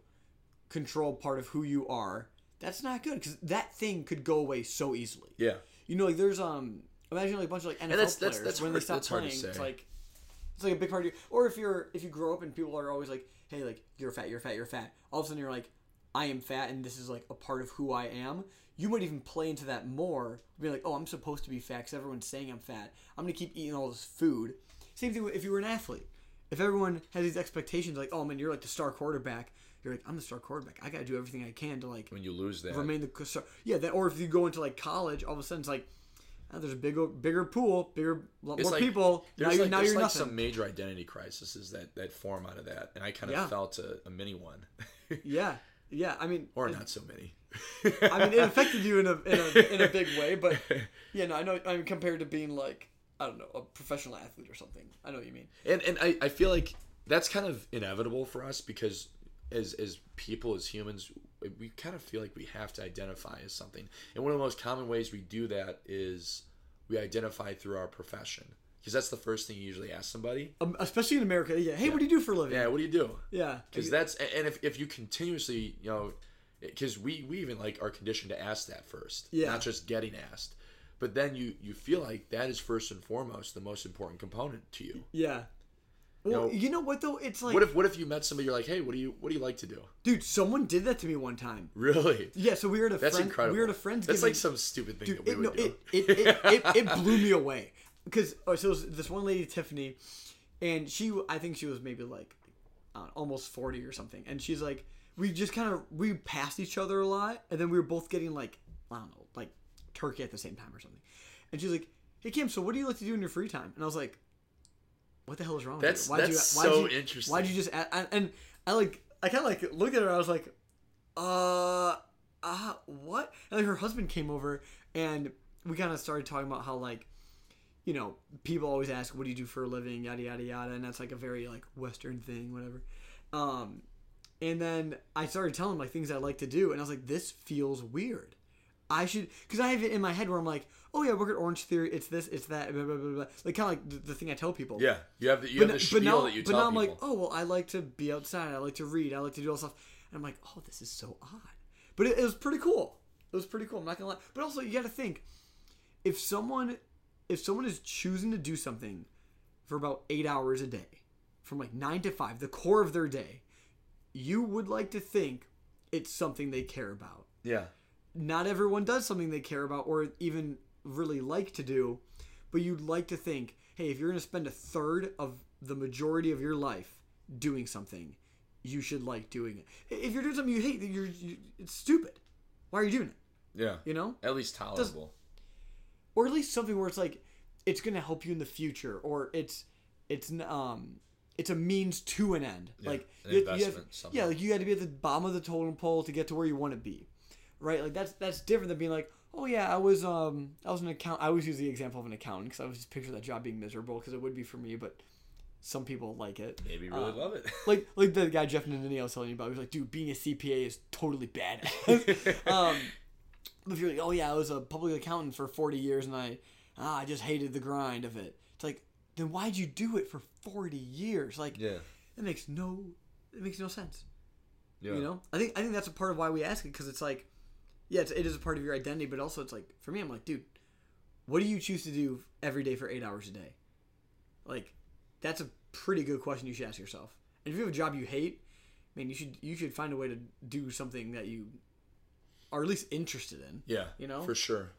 Speaker 3: control part of who you are, that's not good because that thing could go away so easily.
Speaker 2: yeah
Speaker 3: You know, like there's um, imagine like a bunch of like NFL
Speaker 2: that's-
Speaker 3: players
Speaker 2: that's- that's
Speaker 3: when
Speaker 2: hard-
Speaker 3: they stop
Speaker 2: that's hard to
Speaker 3: playing, it's like it's like a big part of you. Or if you're if you grow up and people are always like, hey, like you're fat, you're fat, you're fat. All of a sudden you're like, I am fat, and this is like a part of who I am. You might even play into that more. Be like, oh, I'm supposed to be fat because everyone's saying I'm fat. I'm gonna keep eating all this food. Same thing if you were an athlete. If everyone has these expectations, like, oh man, you're like the star quarterback. You're like, I'm the star quarterback. I gotta do everything I can to like
Speaker 2: when you lose that
Speaker 3: remain the star. Yeah, that. Or if you go into like college, all of a sudden it's like, oh, there's a bigger, bigger pool, bigger, lot more
Speaker 2: like-
Speaker 3: people. Now you're
Speaker 2: like,
Speaker 3: now
Speaker 2: there's
Speaker 3: you're
Speaker 2: like
Speaker 3: nothing.
Speaker 2: some major identity crises that that form out of that and i kind of
Speaker 3: Yeah.
Speaker 2: felt a, a mini one
Speaker 3: Yeah, yeah. I mean,
Speaker 2: or not so many
Speaker 3: I mean, it affected you in a in a, in a big way, but yeah, no, I know. I mean, compared to being like I don't know a professional athlete or something. I know what you mean.
Speaker 2: and and I, I feel like that's kind of inevitable for us because as as people as humans we kind of feel like we have to identify as something and one of the most common ways we do that is we identify through our profession because that's the first thing you usually ask somebody
Speaker 3: Um, especially in America. Yeah. Hey, what do you do for a living?
Speaker 2: yeah what do you do
Speaker 3: Yeah.
Speaker 2: because that's and if, if you continuously you know because we we even like are conditioned to ask that first
Speaker 3: Yeah.
Speaker 2: not just getting asked but then you you feel like that is first and foremost the most important component to you
Speaker 3: Yeah. Well,
Speaker 2: know-
Speaker 3: you know what though? It's like,
Speaker 2: what if what if you met somebody you're like hey what do you what do you like to do
Speaker 3: dude, someone did that to me one time.
Speaker 2: really
Speaker 3: Yeah. So we were at a
Speaker 2: that's
Speaker 3: friend.
Speaker 2: incredible
Speaker 3: We were at a friend's.
Speaker 2: that's
Speaker 3: giving-
Speaker 2: like some stupid thing
Speaker 3: Dude,
Speaker 2: that we
Speaker 3: it,
Speaker 2: would
Speaker 3: no,
Speaker 2: do
Speaker 3: it, it, it, it, it blew me away because oh, so this one lady Tiffany, and she I think she was maybe like uh, almost forty or something, and she's like we just kind of we passed each other a lot, and then we were both getting like I don't know like turkey at the same time or something, and she's like, "Hey Kim, so what do you like to do in your free time?" And I was like, "What the hell is wrong
Speaker 2: That's-
Speaker 3: with you?
Speaker 2: that's
Speaker 3: you, why'd
Speaker 2: so
Speaker 3: you,
Speaker 2: interesting.
Speaker 3: Why'd you just a- and, and I like I kind of like looked at her, I was like, uh, uh, what? And like her husband came over and we kind of started talking about how like, you know, people always ask, "What do you do for a living?" Yada yada yada, and that's like a very like Western thing, whatever. Um, and then I started telling him like things I like to do, and I was like, "This feels weird." I should, because I have it in my head where I'm like, "Oh yeah, work at Orange Theory. It's this, it's that, blah blah blah." blah. Like kind of like the, the thing I tell people
Speaker 2: yeah you have the you
Speaker 3: but,
Speaker 2: have the
Speaker 3: but now,
Speaker 2: that you
Speaker 3: but
Speaker 2: tell
Speaker 3: now I'm like, oh well, I like to be outside. I like to read. I like to do all stuff. And I'm like, oh, this is so odd. But it, it was pretty cool. It was pretty cool. I'm not gonna lie. But also, you got to think, if someone, if someone is choosing to do something for about eight hours a day, from like nine to five, the core of their day, you would like to think it's something they care about
Speaker 2: yeah
Speaker 3: not everyone does something they care about or even really like to do, but you'd like to think, hey, if you're going to spend a third of the majority of your life doing something, you should like doing it. If you're doing something you hate, you're you, it's stupid. Why are you doing it?
Speaker 2: yeah
Speaker 3: You know,
Speaker 2: at least tolerable
Speaker 3: or at least something where it's like, it's gonna help you in the future, or it's it's um it's a means to an end. like
Speaker 2: an
Speaker 3: you- you have-
Speaker 2: somehow.
Speaker 3: yeah, like you got to be at the bottom of the totem pole to get to where you want to be, right? Like that's that's different than being like, oh yeah, I was um I was an account. I always use the example of an accountant because I was just picture that job being miserable because it would be for me, but some people like it.
Speaker 2: Maybe really
Speaker 3: Uh,
Speaker 2: love it.
Speaker 3: Like like the guy Jeff Nannini I was telling you about. He was like, dude, being a CPA is totally bad. um, but if you're like, oh yeah, I was a public accountant for 40 years and I ah, I just hated the grind of it. Then why'd you do it for 40 years? Like,
Speaker 2: yeah.
Speaker 3: that makes no it makes no sense.
Speaker 2: Yeah.
Speaker 3: You know, I think I think that's a part of why we ask it because it's like, yeah, it's, it is a part of your identity, but also it's like for me, I'm like, dude, what do you choose to do every day for eight hours a day? Like, that's a pretty good question you should ask yourself. And if you have a job you hate, man, you should you should find a way to do something that you are at least interested in.
Speaker 2: Yeah,
Speaker 3: You know?
Speaker 2: for sure.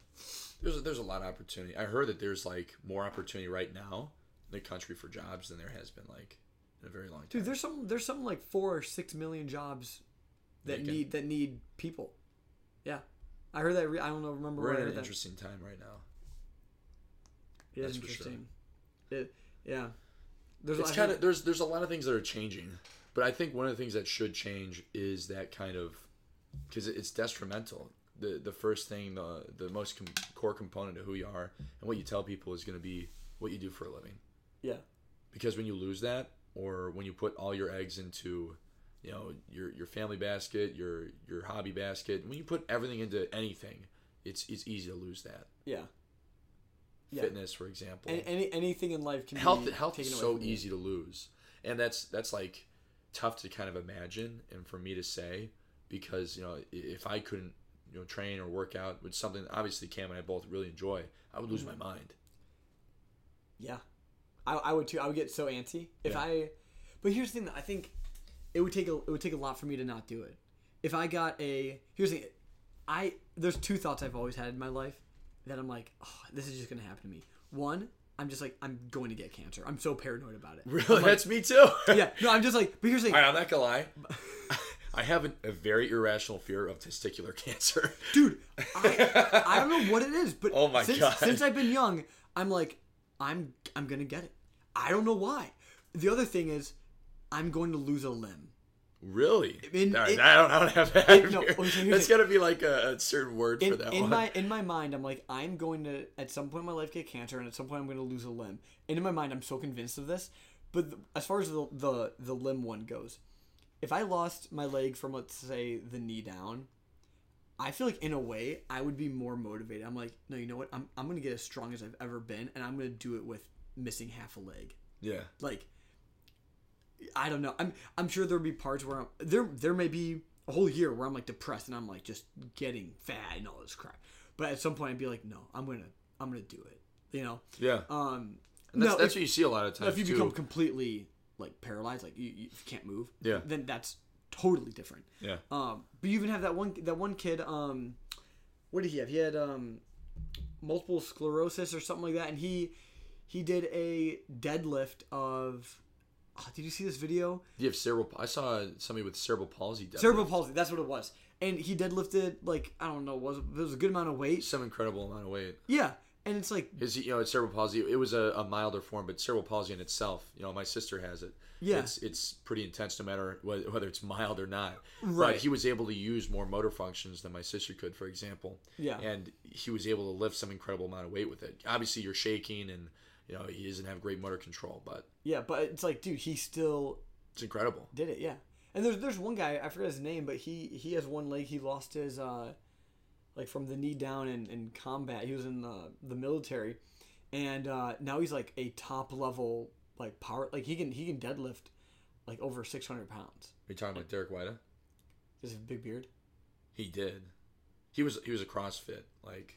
Speaker 2: There's a, there's a lot of opportunity. I heard that there's like more opportunity right now the country for jobs than there has been like in a very long time.
Speaker 3: Dude, there's some there's some like four or six million jobs that need that need people. Yeah, I heard that. Re- I don't know. Remember
Speaker 2: We're in an
Speaker 3: that.
Speaker 2: interesting time right now.
Speaker 3: It is
Speaker 2: That's sure.
Speaker 3: interesting. It, yeah. There's
Speaker 2: It's kind of there's there's a lot of things that are changing, but I think one of the things that should change is that kind of because it's detrimental. The the first thing the the most com- core component of who you are and what you tell people is going to be what you do for a living.
Speaker 3: Yeah.
Speaker 2: because when you lose that or when you put all your eggs into you know your your family basket your your hobby basket when you put everything into anything it's it's easy to lose that
Speaker 3: Yeah. Yeah.
Speaker 2: fitness for example
Speaker 3: Any, any anything in life can
Speaker 2: health
Speaker 3: be
Speaker 2: health
Speaker 3: taken
Speaker 2: is so
Speaker 3: you.
Speaker 2: easy to lose and that's that's like tough to kind of imagine and for me to say because you know if i couldn't you know train or work out is something obviously cam and i both really enjoy i would lose
Speaker 3: Mm-hmm.
Speaker 2: my mind
Speaker 3: Yeah, I, I would too. I would get so antsy if
Speaker 2: Yeah.
Speaker 3: I. But here's the thing: that I think it would take a it would take a lot for me to not do it. If I got a here's the thing, I there's two thoughts I've always had in my life that I'm like, oh, this is just gonna happen to me. One, I'm just like I'm going to get cancer. I'm so paranoid about it.
Speaker 2: really that's me too
Speaker 3: yeah, no, I'm just like. But here's the thing,
Speaker 2: All right, I'm not gonna lie. I have an, a very irrational fear of testicular cancer.
Speaker 3: dude I, I don't know what it is but
Speaker 2: Oh my
Speaker 3: since,
Speaker 2: God.
Speaker 3: since i've been young i'm like i'm i'm gonna get it i don't know why the other thing is i'm going to lose a limb
Speaker 2: Really?
Speaker 3: In-
Speaker 2: right, I don't. I don't have that.
Speaker 3: it- no, okay,
Speaker 2: That's got to be like a, a certain word for
Speaker 3: in,
Speaker 2: that
Speaker 3: in
Speaker 2: one.
Speaker 3: my in my mind i'm like i'm going to at some point in my life get cancer and at some point i'm going to lose a limb and in my mind i'm so convinced of this but as far as the, the the limb one goes if i lost my leg from let's say the knee down I feel like in a way I would be more motivated. I'm like, no, you know what? I'm, I'm gonna get as strong as I've ever been, and I'm gonna do it with missing half a leg.
Speaker 2: yeah.
Speaker 3: Like, I don't know. I'm I'm sure there'll be parts where I'm there. There may be a whole year where I'm like depressed and I'm like just getting fat and all this crap. But at some point I'd be like, no, I'm gonna I'm gonna do it. You know.
Speaker 2: Yeah.
Speaker 3: Um.
Speaker 2: And that's,
Speaker 3: no,
Speaker 2: that's
Speaker 3: if,
Speaker 2: what you see a lot of times
Speaker 3: if you
Speaker 2: too.
Speaker 3: become completely like paralyzed, like you, you can't move.
Speaker 2: Yeah.
Speaker 3: Then that's totally different.
Speaker 2: yeah.
Speaker 3: Um, but you even have that one that one kid. Um, what did he have? He had um, multiple sclerosis or something like that, and he he did a deadlift of. Oh, did you see this video?
Speaker 2: You have cerebral. I saw somebody with cerebral palsy. deadlift.
Speaker 3: Cerebral palsy. That's what it was. And he deadlifted like I don't know, was it was a good amount of weight.
Speaker 2: Some incredible amount of weight.
Speaker 3: Yeah, and it's like
Speaker 2: Is you know it's cerebral palsy. It was a, a milder form, but cerebral palsy in itself. You know, my sister has it.
Speaker 3: Yeah.
Speaker 2: It's it's pretty intense, no matter whether, whether it's mild or not.
Speaker 3: Right.
Speaker 2: But he was able to use more motor functions than my sister could, for example.
Speaker 3: Yeah.
Speaker 2: And he was able to lift some incredible amount of weight with it. Obviously, you're shaking, and you know he doesn't have great motor control, but
Speaker 3: yeah, but it's like dude, he still
Speaker 2: it's incredible.
Speaker 3: did it. Yeah, and there's there's one guy I forget his name, but he he has one leg. He lost his uh, like from the knee down in, in combat. He was in the the military, and uh, now he's like a top level like power. Like he can he can deadlift like over six hundred pounds.
Speaker 2: Are you talking about Derek White?
Speaker 3: Does he have a big beard?
Speaker 2: He did. He was he was a CrossFit like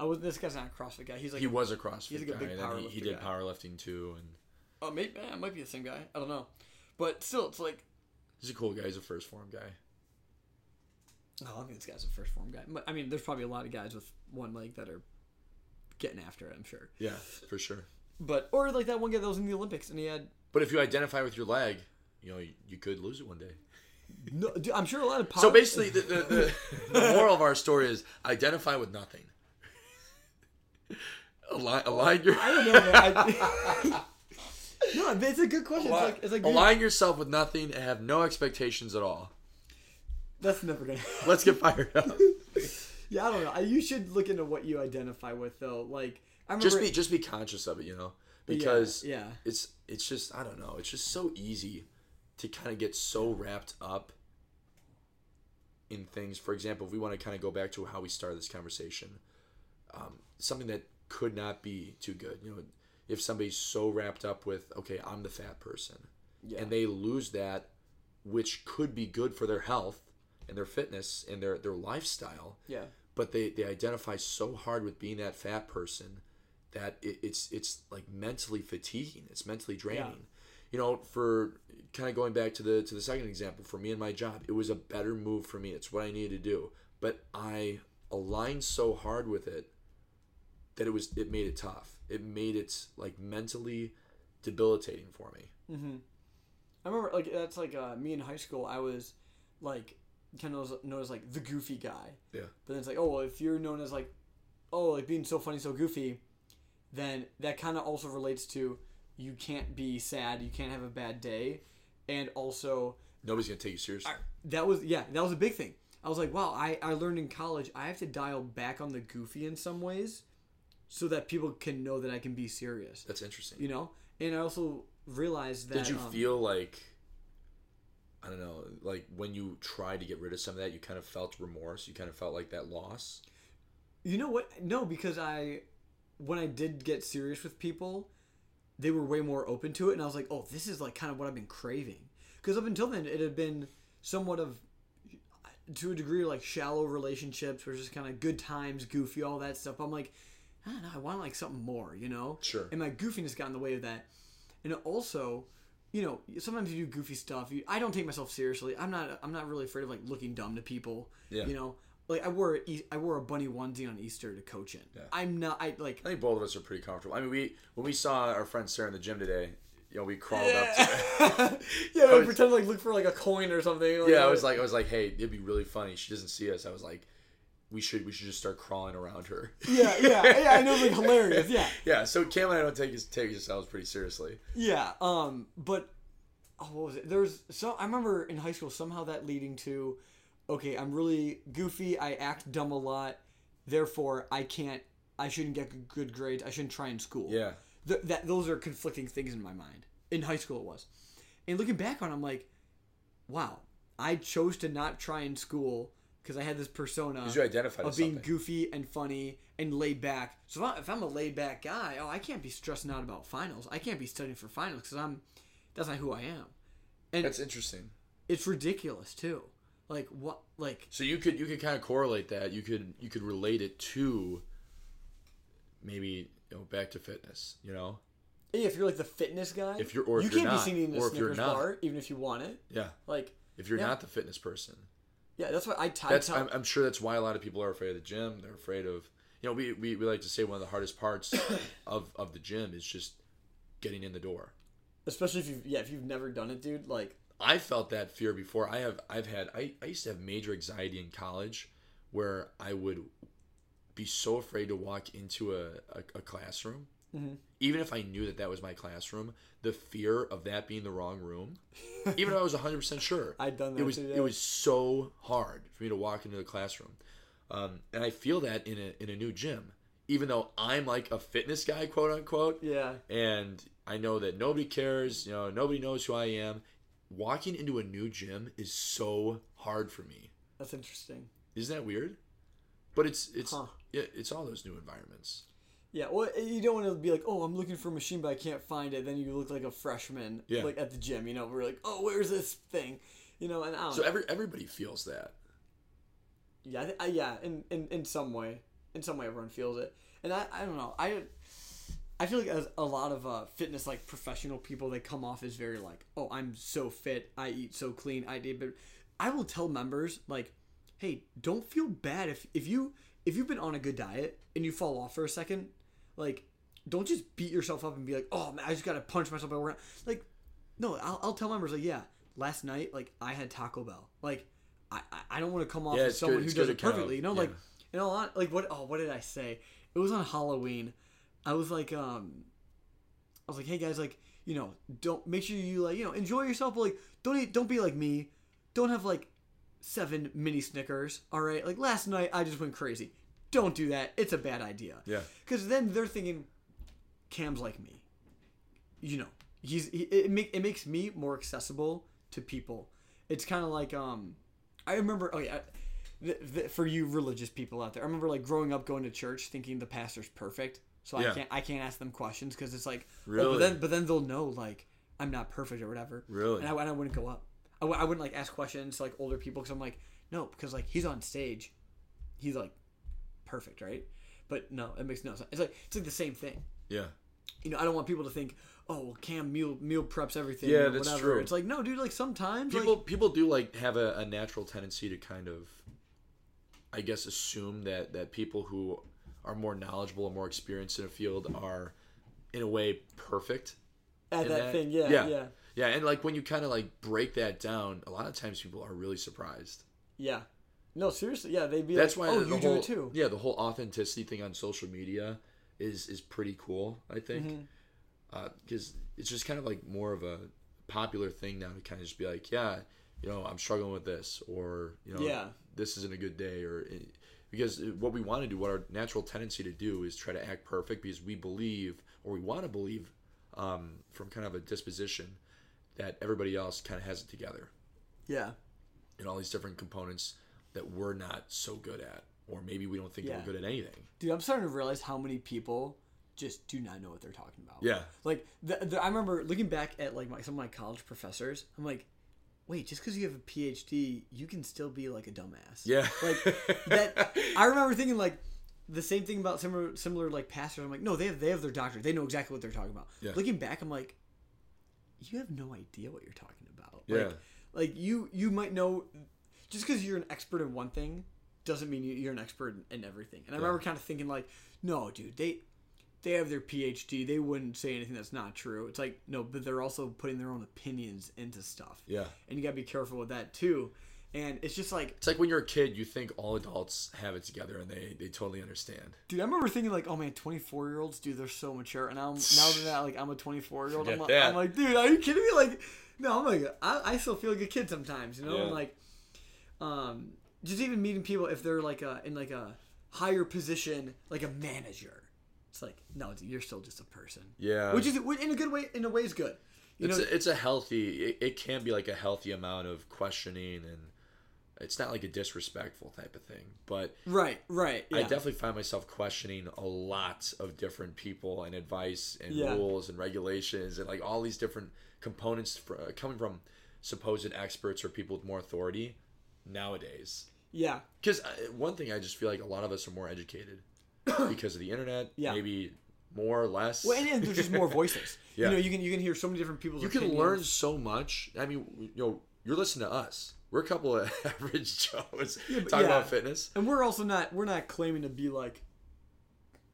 Speaker 2: Oh,
Speaker 3: I was this guy's not a CrossFit guy. He's like
Speaker 2: he was a CrossFit
Speaker 3: he's like a
Speaker 2: guy.
Speaker 3: big
Speaker 2: and then he, he did
Speaker 3: guy.
Speaker 2: powerlifting too, and
Speaker 3: oh maybe it might be the same guy. I don't know, but still it's like
Speaker 2: he's a cool guy. He's a first form guy.
Speaker 3: oh I think this guy's a first form guy. But I mean, there's probably a lot of guys with one leg that are getting after it. I'm sure.
Speaker 2: Yeah, for sure.
Speaker 3: But or like that one guy that was in the Olympics and he had
Speaker 2: But if you identify with your leg, you know you, you could lose it one day.
Speaker 3: no. Dude, I'm sure a lot of power.
Speaker 2: So basically, the, the, the, the moral of our story is identify with nothing. align, align your
Speaker 3: I don't know. I, no, it's a good question. It's like it's like
Speaker 2: align yourself with nothing and have no expectations at all.
Speaker 3: that's never gonna.
Speaker 2: Let's get fired up.
Speaker 3: Yeah, I don't know. You should look into what you identify with, though. Like, I remember.
Speaker 2: just be just be conscious of it, you know, because
Speaker 3: yeah.
Speaker 2: it's it's just I don't know. It's just so easy to kind of get so wrapped up in things. For example, if we want to kind of go back to how we started this conversation, um, something that could not be too good. You know, if somebody's so wrapped up with okay, I'm the fat person,
Speaker 3: Yeah.
Speaker 2: and they lose that, which could be good for their health and their fitness and their their lifestyle
Speaker 3: yeah.
Speaker 2: but they they identify so hard with being that fat person that it, it's it's like mentally fatiguing it's mentally draining you know for kind of going back to the to the second example for me and my job it was a better move for me it's what i needed to do but i aligned so hard with it that it was it made it tough it made it like mentally debilitating for me
Speaker 3: I remember, like, that's like uh, me in high school. I was like, kind of known as like the goofy guy.
Speaker 2: yeah
Speaker 3: But then it's like, oh, well, if you're known as like, oh, like being so funny, so goofy, then that kind of also relates to you can't be sad, you can't have a bad day, and also
Speaker 2: nobody's gonna take you seriously
Speaker 3: that was yeah, that was a big thing. I was like, wow, I I learned in college I have to dial back on the goofy in some ways, so that people can know that I can be serious.
Speaker 2: that's interesting
Speaker 3: You know, and I also realized that
Speaker 2: Did you
Speaker 3: um,
Speaker 2: feel like I don't know, like when you tried to get rid of some of that, you kind of felt remorse. You kind of felt like that loss.
Speaker 3: You know what? No, because I, when I did get serious with people, they were way more open to it, and I was like, oh, this is like kind of what I've been craving. Because up until then, it had been somewhat of, to a degree, like shallow relationships, it's just kind of good times, goofy, all that stuff. I'm like, I don't know, I want like something more, you know?
Speaker 2: Sure.
Speaker 3: And my goofiness got in the way of that, and also. You know, sometimes you do goofy stuff. You, I don't take myself seriously. I'm not. I'm not really afraid of like looking dumb to people.
Speaker 2: Yeah.
Speaker 3: You know, like I wore a, I wore a bunny onesie on Easter to coach in.
Speaker 2: Yeah.
Speaker 3: I'm not. I like.
Speaker 2: I think both of us are pretty comfortable. I mean, we when we saw our friend Sarah in the gym today, you know, we crawled up. To,
Speaker 3: yeah, I
Speaker 2: was-
Speaker 3: pretend to like look for like a coin or something.
Speaker 2: yeah, I uh, was like, I was like, hey, it'd be really funny. She doesn't see us. I was like, we should we should just start crawling around her.
Speaker 3: yeah, yeah, yeah. I know, it's like hilarious. Yeah,
Speaker 2: yeah. So Cam and I don't take take ourselves pretty seriously.
Speaker 3: yeah. Um, but oh, what was it? There's so I remember in high school somehow that leading to, okay, I'm really goofy. I act dumb a lot. Therefore, I can't. I shouldn't get good- good grades. I shouldn't try in school.
Speaker 2: Yeah.
Speaker 3: Th- that those are conflicting things in my mind. In high school, it was. And looking back on, it, I'm like, wow, I chose to not try in school because I had this persona
Speaker 2: you identified
Speaker 3: of being
Speaker 2: something.
Speaker 3: goofy and funny and laid back. So if, I, if I'm a laid back guy, oh, I can't be stressing out about finals. I can't be studying for finals because I'm. That's not who I am. And
Speaker 2: That's interesting.
Speaker 3: it's ridiculous too. Like what? Like
Speaker 2: So you could you could kind of correlate that. You could you could relate it to maybe you know back to fitness. You know.
Speaker 3: if you're like the fitness guy,
Speaker 2: If you're- or if
Speaker 3: you can't
Speaker 2: not,
Speaker 3: be seen in
Speaker 2: or
Speaker 3: Snickers bar even if you want it.
Speaker 2: Yeah.
Speaker 3: Like
Speaker 2: If you're
Speaker 3: Yeah.
Speaker 2: not the fitness person,
Speaker 3: yeah, that's what I. I
Speaker 2: that's I'm, I'm sure that's why a lot of people are afraid of the gym. They're afraid of you know we, we, we like to say one of the hardest parts of, of the gym is just getting in the door.
Speaker 3: especially if you've yeah if you've never done it dude like
Speaker 2: I felt that fear before. I have I've had I, I used to have major anxiety in college where I would be so afraid to walk into a, a, a classroom.
Speaker 3: Mm-hmm.
Speaker 2: Even if I knew that that was my classroom, the fear of that being the wrong room, even though I was 100% sure,
Speaker 3: I'd done that.
Speaker 2: it
Speaker 3: was
Speaker 2: it was so hard for me to walk into the classroom, um, and I feel that in a in a new gym. Even though I'm like a fitness guy, quote unquote,
Speaker 3: yeah
Speaker 2: and I know that nobody cares, you know, nobody knows who I am. Walking into a new gym is so hard for me.
Speaker 3: that's interesting
Speaker 2: Isn't that weird? But it's it's
Speaker 3: Huh.
Speaker 2: yeah, it's all those new environments.
Speaker 3: Yeah well you don't want to be like oh i'm looking for a machine but i can't find it then you look like a freshman
Speaker 2: Yeah.
Speaker 3: like at the gym you know we're like oh where's this thing you know and i don't
Speaker 2: So every everybody feels that.
Speaker 3: yeah I, thi- I, yeah in, in in some way in some way everyone feels it and i i don't know i I feel like as a lot of uh, fitness like professional people, they come off as very like, oh, I'm so fit, I eat so clean, I did. But I will tell members like, hey, don't feel bad if if you if you've been on a good diet and you fall off for a second, like, don't just beat yourself up and be like, oh man, I just gotta punch myself. Like, no, I'll, I'll tell members like, yeah, last night like I had Taco Bell, like. I, I- don't want to come off
Speaker 2: Yeah,
Speaker 3: as someone
Speaker 2: good-
Speaker 3: who does it
Speaker 2: to kind of-
Speaker 3: perfectly, you know.
Speaker 2: yeah.
Speaker 3: Like, you know, like what? Oh, what did I say? It was on Halloween. I was like, um, I was like, hey guys, like, you know, don't make sure you like, you know, enjoy yourself, but like, don't eat, don't be like me, don't have like seven mini Snickers, all right? Like last night, I just went crazy. Don't do that. It's a bad idea.
Speaker 2: Yeah.
Speaker 3: Because then they're thinking, Cam's like me. You know, he's he, it make it makes me more accessible to people. It's kind of like um, I remember. Oh yeah, th- th- for you religious people out there, I remember like growing up going to church thinking the pastor's perfect, so I can't I can't ask them questions because it's like oh,
Speaker 2: Really?
Speaker 3: but then but then they'll know like I'm not perfect or whatever.
Speaker 2: Really?
Speaker 3: And I, and I wouldn't go up. I, w- I wouldn't like ask questions to like older people because I'm like no because like he's on stage, he's like perfect right. But no, it makes no sense. It's like it's like the same thing
Speaker 2: Yeah.
Speaker 3: you know, I don't want people to think, oh, well, Cam meal meal preps everything.
Speaker 2: Yeah, that's
Speaker 3: whatever.
Speaker 2: true.
Speaker 3: It's like, no, dude. Like sometimes,
Speaker 2: People
Speaker 3: like,
Speaker 2: people do like have a, a natural tendency to kind of, I guess, assume that that people who are more knowledgeable or more experienced in a field are, in a way, perfect.
Speaker 3: at
Speaker 2: in
Speaker 3: that, thing, yeah,
Speaker 2: yeah,
Speaker 3: yeah,
Speaker 2: yeah, and like when you kind of like break that down, a lot of times people are really surprised.
Speaker 3: yeah. No, seriously, yeah. They'd be
Speaker 2: That's
Speaker 3: like,
Speaker 2: why
Speaker 3: oh,
Speaker 2: the
Speaker 3: you
Speaker 2: whole
Speaker 3: do it too.
Speaker 2: yeah the whole authenticity thing on social media is is pretty cool. I think
Speaker 3: Mm-hmm.
Speaker 2: because it's just kind of like more of a popular thing now to kind of just be like, yeah, you know, I'm struggling with this, or you know,
Speaker 3: Yeah.
Speaker 2: this isn't a good day, or because what we want to do, what our natural tendency to do, is try to act perfect because we believe, or we want to believe, um, from kind of a disposition that everybody else kind of has it together,
Speaker 3: Yeah,
Speaker 2: and all these different components that we're not so good at, or maybe we don't think
Speaker 3: Yeah.
Speaker 2: we're good at anything.
Speaker 3: dude. I'm starting to realize how many people just do not know what they're talking about.
Speaker 2: Yeah.
Speaker 3: Like, the, the, I remember looking back at like my, some of my college professors. I'm like, wait, just because you have a PhD, you can still be like a dumbass.
Speaker 2: Yeah.
Speaker 3: Like that. I remember thinking like the same thing about similar similar like pastors. I'm like, no, they have they have their doctorate. They know exactly what they're talking about.
Speaker 2: Yeah.
Speaker 3: Looking back, I'm like, you have no idea what you're talking about.
Speaker 2: Yeah.
Speaker 3: Like, like you you might know just because you're an expert in one thing doesn't mean you- you're an expert in everything. And I remember kind of thinking like, no, dude, they they have their PhD. They wouldn't say anything that's not true. It's like no, but they're also putting their own opinions into stuff.
Speaker 2: Yeah.
Speaker 3: And you gotta be careful with that too. And it's just like
Speaker 2: It's like when you're a kid, you think all adults have it together and they, they totally understand.
Speaker 3: Dude, I remember thinking like, oh man, twenty four year olds, dude, they're so mature. And now, now that like I'm a twenty four year old, I'm, like- I'm like, dude, are you kidding me? Like, no, I'm like, I, I still feel like a kid sometimes, you know.
Speaker 2: Yeah.
Speaker 3: And like, um, just even meeting people if they're like a in like a higher position, like a manager, it's like, no, dude, you're still just a person.
Speaker 2: Yeah.
Speaker 3: Which is in a good way. In a way, is good. You
Speaker 2: it's
Speaker 3: know,
Speaker 2: a, it's a healthy. It, it can be like a healthy amount of questioning, and it's not like a disrespectful type of thing. But
Speaker 3: right, right.
Speaker 2: I definitely find myself questioning a lot of different people and advice and
Speaker 3: Yeah.
Speaker 2: rules and regulations and like all these different components fr- uh, coming from supposed experts or people with more authority nowadays.
Speaker 3: yeah.
Speaker 2: Because uh, one thing I just feel like a lot of us are more educated because of the internet.
Speaker 3: Yeah.
Speaker 2: Maybe more or less.
Speaker 3: Well, and, there's just more voices.
Speaker 2: Yeah.
Speaker 3: You know, you can you can hear so many different people's.
Speaker 2: you can
Speaker 3: opinions.
Speaker 2: learn so much. I mean, you know, you're listening to us. We're a couple of average Joes
Speaker 3: but
Speaker 2: talking
Speaker 3: yeah.
Speaker 2: about fitness.
Speaker 3: And we're also not we're not claiming to be like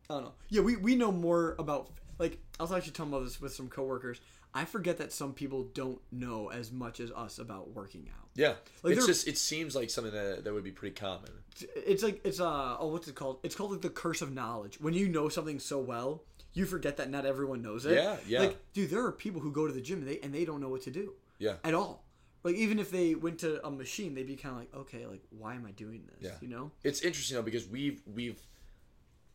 Speaker 3: I don't know. Yeah, we, we know more about like I was actually talking about this with some coworkers. I forget that some people don't know as much as us about working out.
Speaker 2: Yeah,
Speaker 3: Like,
Speaker 2: it's just it seems like something that that would be pretty common.
Speaker 3: It's like it's uh oh what's it called? It's called like the curse of knowledge. When you know something so well, you forget that not everyone knows it.
Speaker 2: Yeah, yeah.
Speaker 3: Like, dude, there are people who go to the gym and they and they don't know what to do
Speaker 2: Yeah,
Speaker 3: at all. Like even if they went to a machine, they'd be kind of like, okay, like why am I doing this?
Speaker 2: Yeah.
Speaker 3: You know?
Speaker 2: it's interesting though because we've we've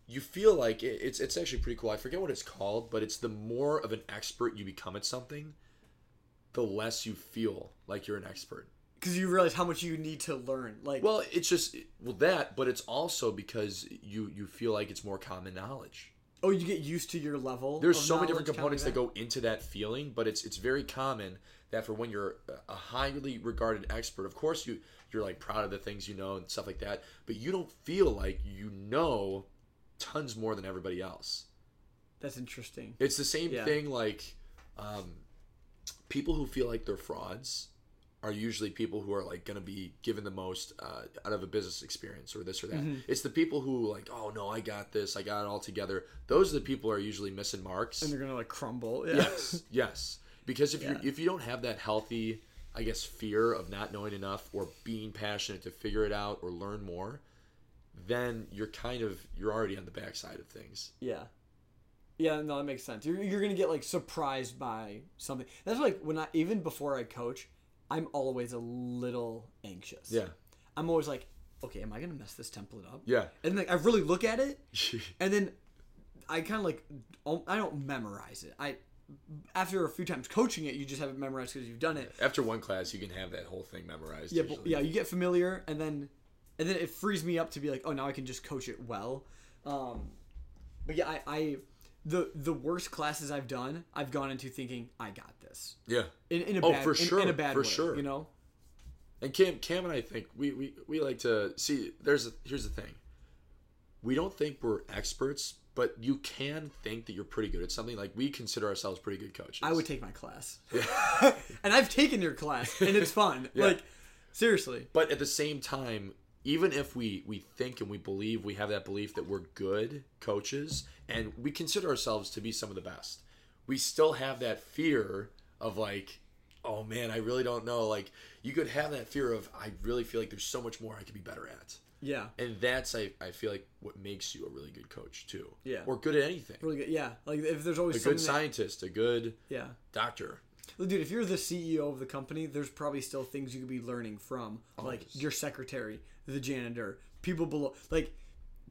Speaker 2: you feel like it, it's it's actually pretty cool. I forget what it's called, but it's the more of an expert you become at something, the less you feel like you're an expert.
Speaker 3: Because you realize how much you need to learn. Like,
Speaker 2: Well, it's just well that, but it's also because you you feel like it's more common knowledge.
Speaker 3: oh, you get used to your level.
Speaker 2: There's so many different components that go into that feeling, but it's it's very common that for when you're a highly regarded expert, of course you you're like proud of the things you know and stuff like that, but you don't feel like you know tons more than everybody else.
Speaker 3: That's interesting.
Speaker 2: It's the same
Speaker 3: Yeah.
Speaker 2: thing like um, people who feel like they're frauds are usually people who are like going to be given the most uh, out of a business experience or this or that.
Speaker 3: Mm-hmm.
Speaker 2: It's the people who like, oh no, I got this, I got it all together. Those are the people who are usually missing marks.
Speaker 3: And they're gonna like crumble. Yeah.
Speaker 2: Yes, yes. Because if
Speaker 3: Yeah.
Speaker 2: you if you don't have that healthy, I guess, fear of not knowing enough or being passionate to figure it out or learn more, then you're kind of you're already on the backside of things.
Speaker 3: yeah. Yeah, no, that makes sense. You're, you're gonna get like surprised by something. That's like when I even before I coach, I'm always a little anxious.
Speaker 2: Yeah.
Speaker 3: I'm always like, okay, am I gonna mess this template up?
Speaker 2: Yeah.
Speaker 3: And like I really look at it, and then I kind of like I don't memorize it. I after a few times coaching it, you just have it memorized because you've done it.
Speaker 2: After one class, you can have that whole thing memorized.
Speaker 3: Yeah, but, yeah, you get familiar, and then and then it frees me up to be like, oh, now I can just coach it well. Um, but yeah, I, I the the worst classes I've done, I've gone into thinking I got this
Speaker 2: Yeah.
Speaker 3: in, in a
Speaker 2: Oh,
Speaker 3: bad
Speaker 2: for
Speaker 3: in- in,
Speaker 2: sure,
Speaker 3: a bad
Speaker 2: for
Speaker 3: way,
Speaker 2: sure.
Speaker 3: you know.
Speaker 2: And Cam, Cam and I think we, we, we like to see. There's a, here's the thing. We don't think we're experts, but you can think that you're pretty good at something. Like we consider ourselves pretty good coaches.
Speaker 3: I would take my class, Yeah. and I've taken your class, and it's fun. Like seriously,
Speaker 2: but at the same time, even if we we think and we believe we have that belief that we're good coaches and we consider ourselves to be some of the best, we still have that fear of like, oh man, I really don't know. Like you could have that fear of I really feel like there's so much more I could be better at.
Speaker 3: yeah,
Speaker 2: And that's I, I feel like what makes you a really good coach too.
Speaker 3: Yeah.
Speaker 2: Or good at anything.
Speaker 3: really good. Yeah, like if there's always
Speaker 2: A good
Speaker 3: something that-
Speaker 2: scientist, a good
Speaker 3: yeah.
Speaker 2: doctor.
Speaker 3: Well, dude, if you're the CEO of the company, there's probably still things you could be learning from, like your secretary, the janitor, people below. Like,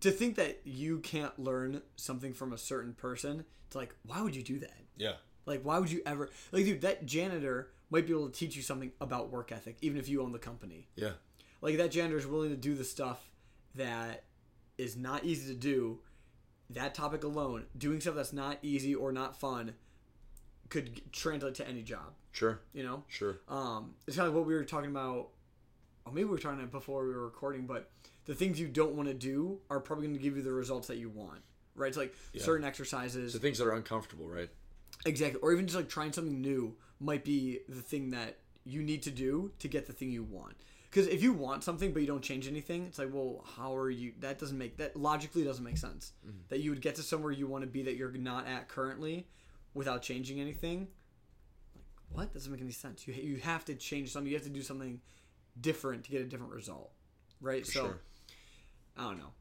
Speaker 3: to think that you can't learn something from a certain person, it's like, why would you do that?
Speaker 2: Yeah.
Speaker 3: Like, why would you ever? Like, dude, that janitor might be able to teach you something about work ethic, even if you own the company.
Speaker 2: Yeah.
Speaker 3: Like, that janitor is willing to do the stuff that is not easy to do. That topic alone, doing stuff that's not easy or not fun, could translate to any job.
Speaker 2: Sure.
Speaker 3: You know,
Speaker 2: Sure.
Speaker 3: um, it's kind of what we were talking about. Or maybe we were talking about before we were recording, but the things you don't want to do are probably going to give you the results that you want, right? It's like certain exercises,
Speaker 2: The things that are uncomfortable, right?
Speaker 3: exactly, or even just like trying something new might be the thing that you need to do to get the thing you want. Because if you want something but you don't change anything, it's like, well, how are you? That doesn't make that logically doesn't make sense. Mm-hmm. That you would get to somewhere you want to be that you're not at currently, without changing anything. Like what doesn't make any sense? You you have to change something. You have to do something different to get a different result, right? so
Speaker 2: sure.
Speaker 3: I don't know.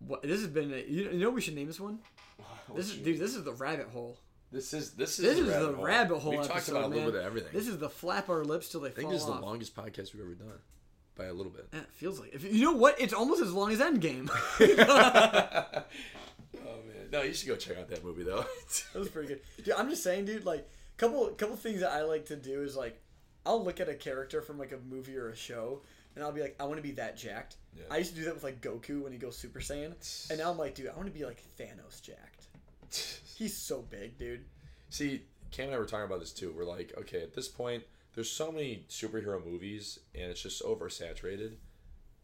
Speaker 3: What this has been? A, you, know we should name this one? Oh, this is dude. This is the rabbit hole.
Speaker 2: This is this is
Speaker 3: This
Speaker 2: the
Speaker 3: is the rabbit hole
Speaker 2: We've talked about a
Speaker 3: man.
Speaker 2: little bit of everything.
Speaker 3: This is the flap our lips till they
Speaker 2: I think
Speaker 3: fall
Speaker 2: this is the longest podcast we've ever done, by a little bit.
Speaker 3: It feels like if you know what, it's almost as long as Endgame.
Speaker 2: Oh man, no, you should go check out that movie though.
Speaker 3: That was pretty good. Dude, I'm just saying, dude, like couple couple things that I like to do is like I'll look at a character from like a movie or a show and I'll be like, I want to be that jacked.
Speaker 2: Yeah.
Speaker 3: I used to do that with like Goku when he goes Super Saiyan. And now I'm like, dude, I want to be like Thanos jacked. He's so big, dude.
Speaker 2: See, Cam and I were talking about this too. We're like, okay, at this point, there's so many superhero movies, and it's just oversaturated.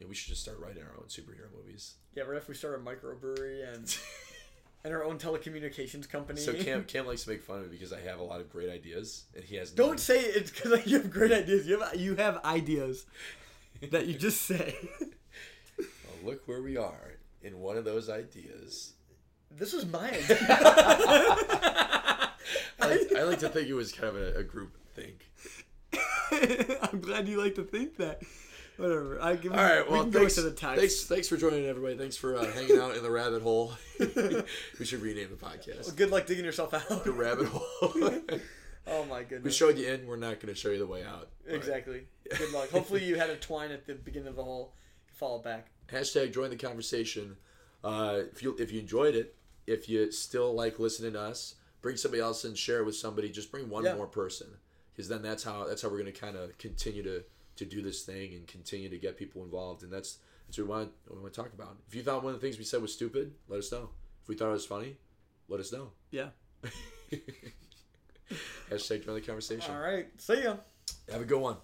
Speaker 2: And we should just start writing our own superhero movies.
Speaker 3: Yeah, right if we start a microbrewery and and our own telecommunications company.
Speaker 2: So Cam, Cam likes to make fun of me because I have a lot of great ideas, and he has.
Speaker 3: Don't
Speaker 2: none.
Speaker 3: say it's because like, you have great ideas. You have you have ideas that you just say.
Speaker 2: Well, look where we are in one of those ideas.
Speaker 3: this was my idea.
Speaker 2: I like, I like to think it was kind of a, a group think.
Speaker 3: I'm glad you like to think that. Whatever. I give.
Speaker 2: All right,
Speaker 3: we
Speaker 2: well,
Speaker 3: can
Speaker 2: thanks,
Speaker 3: to the text.
Speaker 2: thanks, thanks for joining everybody. Thanks for uh, hanging out in the rabbit hole. we should rename the podcast
Speaker 3: Good luck digging yourself out.
Speaker 2: the rabbit hole.
Speaker 3: oh my goodness.
Speaker 2: we showed you in. We're not going to show you the way out.
Speaker 3: Exactly. Good luck. Hopefully you had a twine at the beginning of the hole. Follow back.
Speaker 2: Hashtag join the conversation. Uh, if you if you enjoyed it, if you still like listening to us, bring somebody else and share it with somebody. Just bring one
Speaker 3: Yeah.
Speaker 2: more person, because then that's how that's how we're going to kind of continue to to do this thing and continue to get people involved. And that's that's what we want what we want to talk about. If you thought one of the things we said was stupid, let us know. If we thought it was funny, let us know.
Speaker 3: Yeah.
Speaker 2: Hashtag join the conversation.
Speaker 3: All right. See ya.
Speaker 2: Have a good one.